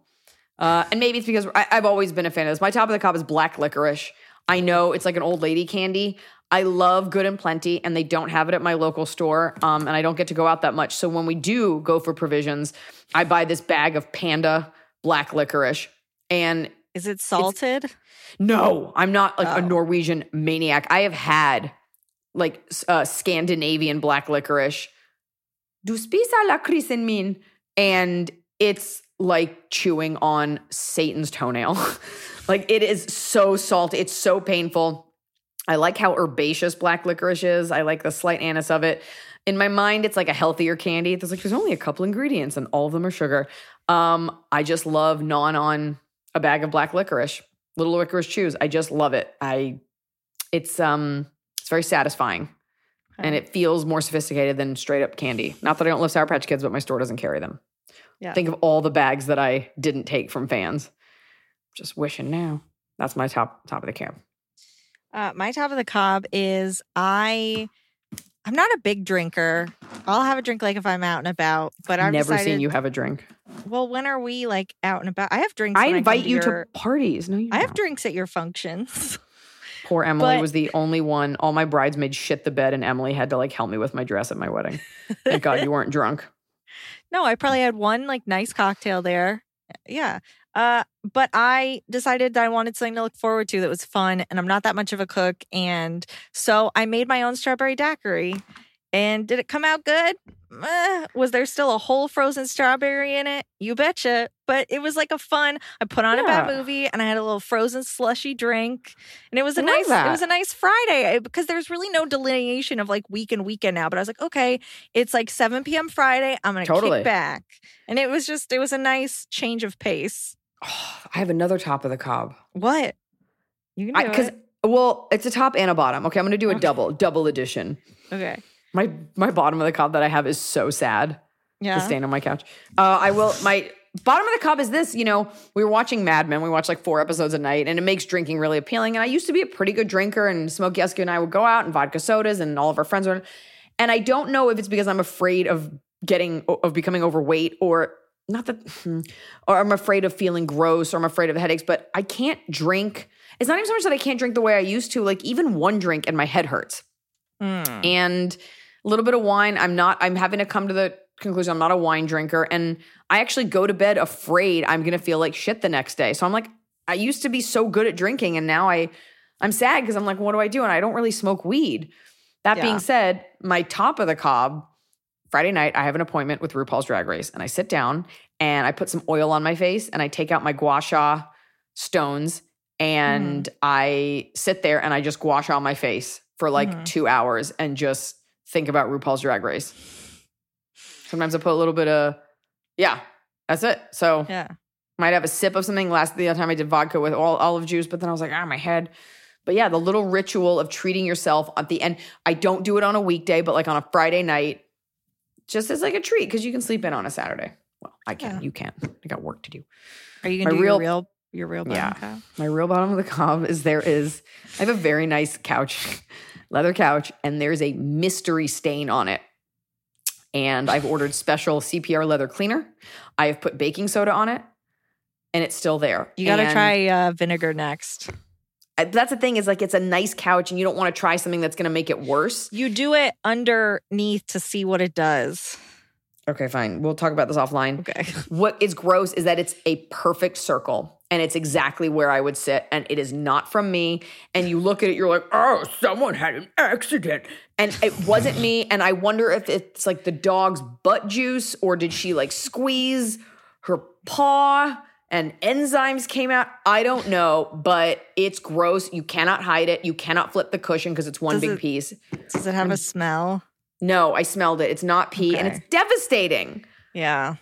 uh, and maybe it's because I, I've always been a fan of this. My top of the cob is black licorice. I know it's like an old lady candy. I love Good and Plenty, and they don't have it at my local store, um, and I don't get to go out that much. So when we do go for provisions, I buy this bag of Panda black licorice, and is it salted no, I'm not like a Oh. Norwegian maniac. I have had like uh, Scandinavian black licorice. Du spiser lakrisen min. And it's like chewing on Satan's toenail. like it is so salty. It's so painful. I like how herbaceous black licorice is. I like the slight anise of it. In my mind, it's like a healthier candy. There's like there's only a couple ingredients and all of them are sugar. Um, I just love gnawing on a bag of black licorice, little licorice chews. I just love it. I, it's um, it's very satisfying, and it feels more sophisticated than straight up candy. Not that I don't love Sour Patch Kids, but my store doesn't carry them. Yeah. Think of all the bags that I didn't take from fans. Just wishing now. That's my top top of the cab. Uh, my top of the cob is I. I'm not a big drinker. I'll have a drink like if I'm out and about, but I've Never decided, seen you have a drink. Well, when are we like out and about? I have drinks. I invite come you your- to parties. No, you I have don't. drinks at your functions. Poor Emily but- was the only one. All my bridesmaids shit the bed, and Emily had to like help me with my dress at my wedding. Thank God you weren't drunk. no, I probably had one like nice cocktail there. Yeah. Uh, but I decided that I wanted something to look forward to that was fun, and I'm not that much of a cook, and so I made my own strawberry daiquiri. And did it come out good? Was there still a whole frozen strawberry in it? You betcha. But it was like a fun. I put on a bad movie, and I had a little frozen slushy drink, and it was a I nice. It was a nice Friday because there's really no delineation of like week and weekend now. But I was like, okay, it's like 7 p.m. Friday. I'm gonna Totally. kick back, and it was just it was a nice change of pace. I have another top of the cob. What you can do Because it. well, it's a top and a bottom. Okay, I'm gonna do a Okay. double, double edition. Okay, My my bottom of the cob that I have is so sad. yeah. The stain on my couch. Uh, I will. My bottom of the cob is this. You know, we were watching Mad Men. We watched like four episodes a night, and it makes drinking really appealing. And I used to be a pretty good drinker, and Smokey Eskew and I would go out and vodka sodas, and all of our friends were. And I don't know if it's because I'm afraid of getting of becoming overweight, or not that, hmm, or I'm afraid of feeling gross, or I'm afraid of headaches. But I can't drink. It's not even so much that I can't drink the way I used to. Like even one drink, and my head hurts Mm. and a little bit of wine. I'm not, I'm having to come to the conclusion I'm not a wine drinker. And I actually go to bed afraid I'm going to feel like shit the next day. So I'm like, I used to be so good at drinking and now I, I'm sad because I'm like, what do I do? And I don't really smoke weed. That Yeah. being said, my top of the cob, Friday night, I have an appointment with RuPaul's Drag Race and I sit down and I put some oil on my face and I take out my gua sha stones and I sit there and I just gua sha my face for like Mhm. two hours and just think about RuPaul's Drag Race. Sometimes I put a little bit of, yeah, that's it. So Yeah. might have a sip of something. Last the other time I did vodka with all olive juice, but then I was like, ah, my head. But yeah, the little ritual of treating yourself at the end. I don't do it on a weekday, but like on a Friday night, just as like a treat because you can sleep in on a Saturday. Well, I can. Yeah. You can. I got work to do. Are you gonna My do real- your real your real bottom Yeah. cob? My real bottom of the cob is there is I have a very nice couch leather couch, and there's a mystery stain on it. And I've ordered special CPR leather cleaner. I have put baking soda on it, and it's still there. You got to And try uh, vinegar next. That's the thing is like it's a nice couch, and you don't want to try something that's going to make it worse. You do it underneath to see what it does. Okay, fine. We'll talk about this offline. Okay. What is gross is that it's a perfect circle and it's exactly where I would sit and it is not from me. And you look at it, you're like, oh, someone had an accident. And it wasn't me. And I wonder if it's like the dog's butt juice or did she like squeeze her paw and enzymes came out? I don't know, but it's gross. You cannot hide it. You cannot flip the cushion because it's one Does big it- piece. Does it have a smell? No, I smelled it. It's not pee and it's devastating Yeah.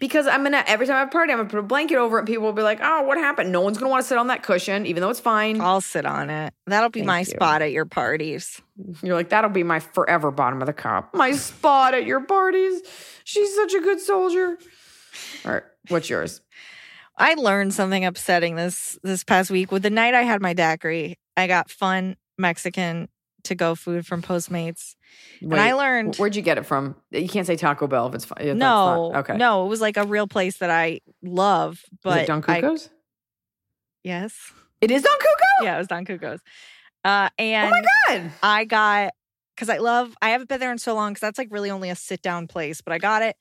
because I'm gonna every time I have a party, I'm gonna put a blanket over it, and people will be like, "Oh, what happened?" No one's gonna want to sit on that cushion, even though it's fine. I'll sit on it. That'll be Thank my you. spot at your parties. You're like, "That'll be my forever bottom of the cup, my spot at your parties." She's such a good soldier. All right, what's yours? I learned something upsetting this this past week. With the night I had my daiquiri, I got fun Mexican to go food from Postmates. and I learned Where'd you get it from? You can't say Taco Bell if it's fine. if that's no, not- okay. no, it was like a real place that I love. But Don Cuco's? yes, It is Don Cuco. yeah, it was Don Cuco's. Uh, and Oh my god. I got because I love. I haven't been there in so long because that's like really only a sit down place. But I got it.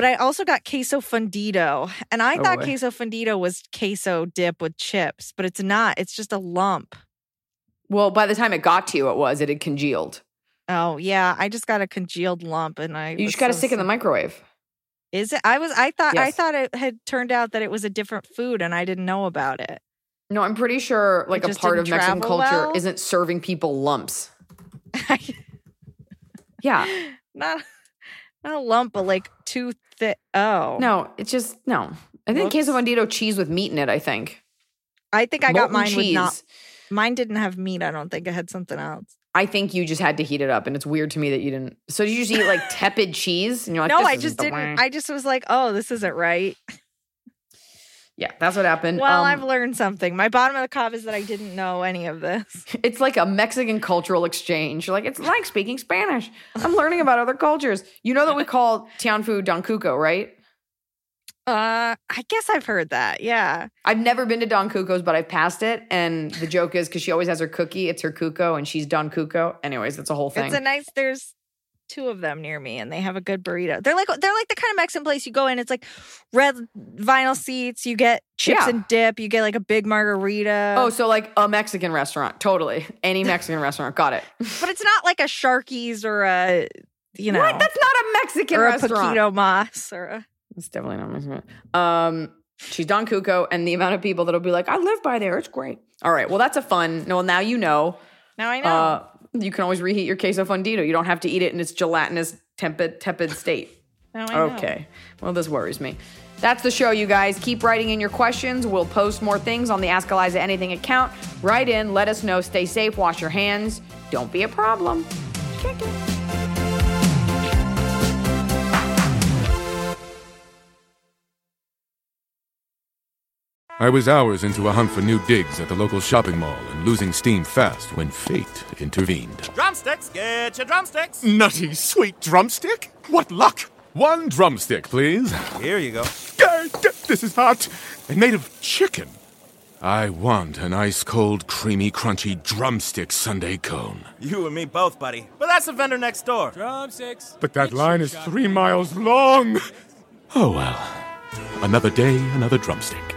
But I also got queso fundido, and I Oh, thought boy. queso fundido was queso dip with chips, but it's not. It's just a lump. Well, by the time it got to you, it was it had congealed. Oh yeah, I just got a congealed lump, and I You just got to so stick it in the microwave. Is it? I was. I thought. I thought it had turned out that it was a different food, and I didn't know about it. No, I'm pretty sure like a part of Mexican culture well? isn't serving people lumps. Yeah. not not a lump, but like too thick. Oh No, it's just no. I think queso Whoops. bandito cheese with meat in it. I think I think I got Molten mine with not. Mine didn't have meat. I don't think it had something else. I think you just had to heat it up, and it's weird to me that you didn't. So did you just eat like tepid cheese? And you're like, no, "This I just didn't. way." I just was like, oh, this isn't right. yeah, that's what happened. Well, Um, I've learned something. My bottom of the cup is that I didn't know any of this. it's like a Mexican cultural exchange. Like, it's like speaking Spanish. I'm learning about other cultures. You know that we call Tianfu Don Cuco, right? Uh, I guess I've heard that. Yeah. I've never been to Don Cuco's, but I've passed it. And the joke is because she always has her cookie, it's her Cuco, and she's Don Cuco. Anyways, that's a whole thing. It's a nice. There's two of them near me, and they have a good burrito. They're like they're like the kind of Mexican place you go in. It's like red vinyl seats. You get chips Yeah. and dip. You get like a big margarita. oh, so like a Mexican restaurant. Totally. Any Mexican restaurant. Got it. but it's not like a Sharky's or a you know What? That's not a Mexican or a restaurant. Poquito Mas or a. It's definitely not Mexican. Um, she's Don Cuco, and the amount of people that'll be like, I live by there. It's great. All right. Well, that's a fun. Well, now you know. Now I know. Uh, you can always reheat your queso fundido. You don't have to eat it in its gelatinous, tepid, tepid state. now I know. Okay. Well, this worries me. That's the show, you guys. Keep writing in your questions. We'll post more things on the Ask Iliza Anything account. Write in, let us know. Stay safe, wash your hands. Don't be a problem. I was hours into a hunt for new digs at the local shopping mall and losing steam fast when fate intervened. Drumsticks, get your drumsticks. Nutty, sweet drumstick? What luck! One drumstick, please. Here you go. This is hot and made of chicken. I want an ice cold, creamy, crunchy drumstick Sundae cone. You and me both, buddy. But that's the vendor next door. Drumsticks. But that line is three miles long. Oh well. Another day, another drumstick.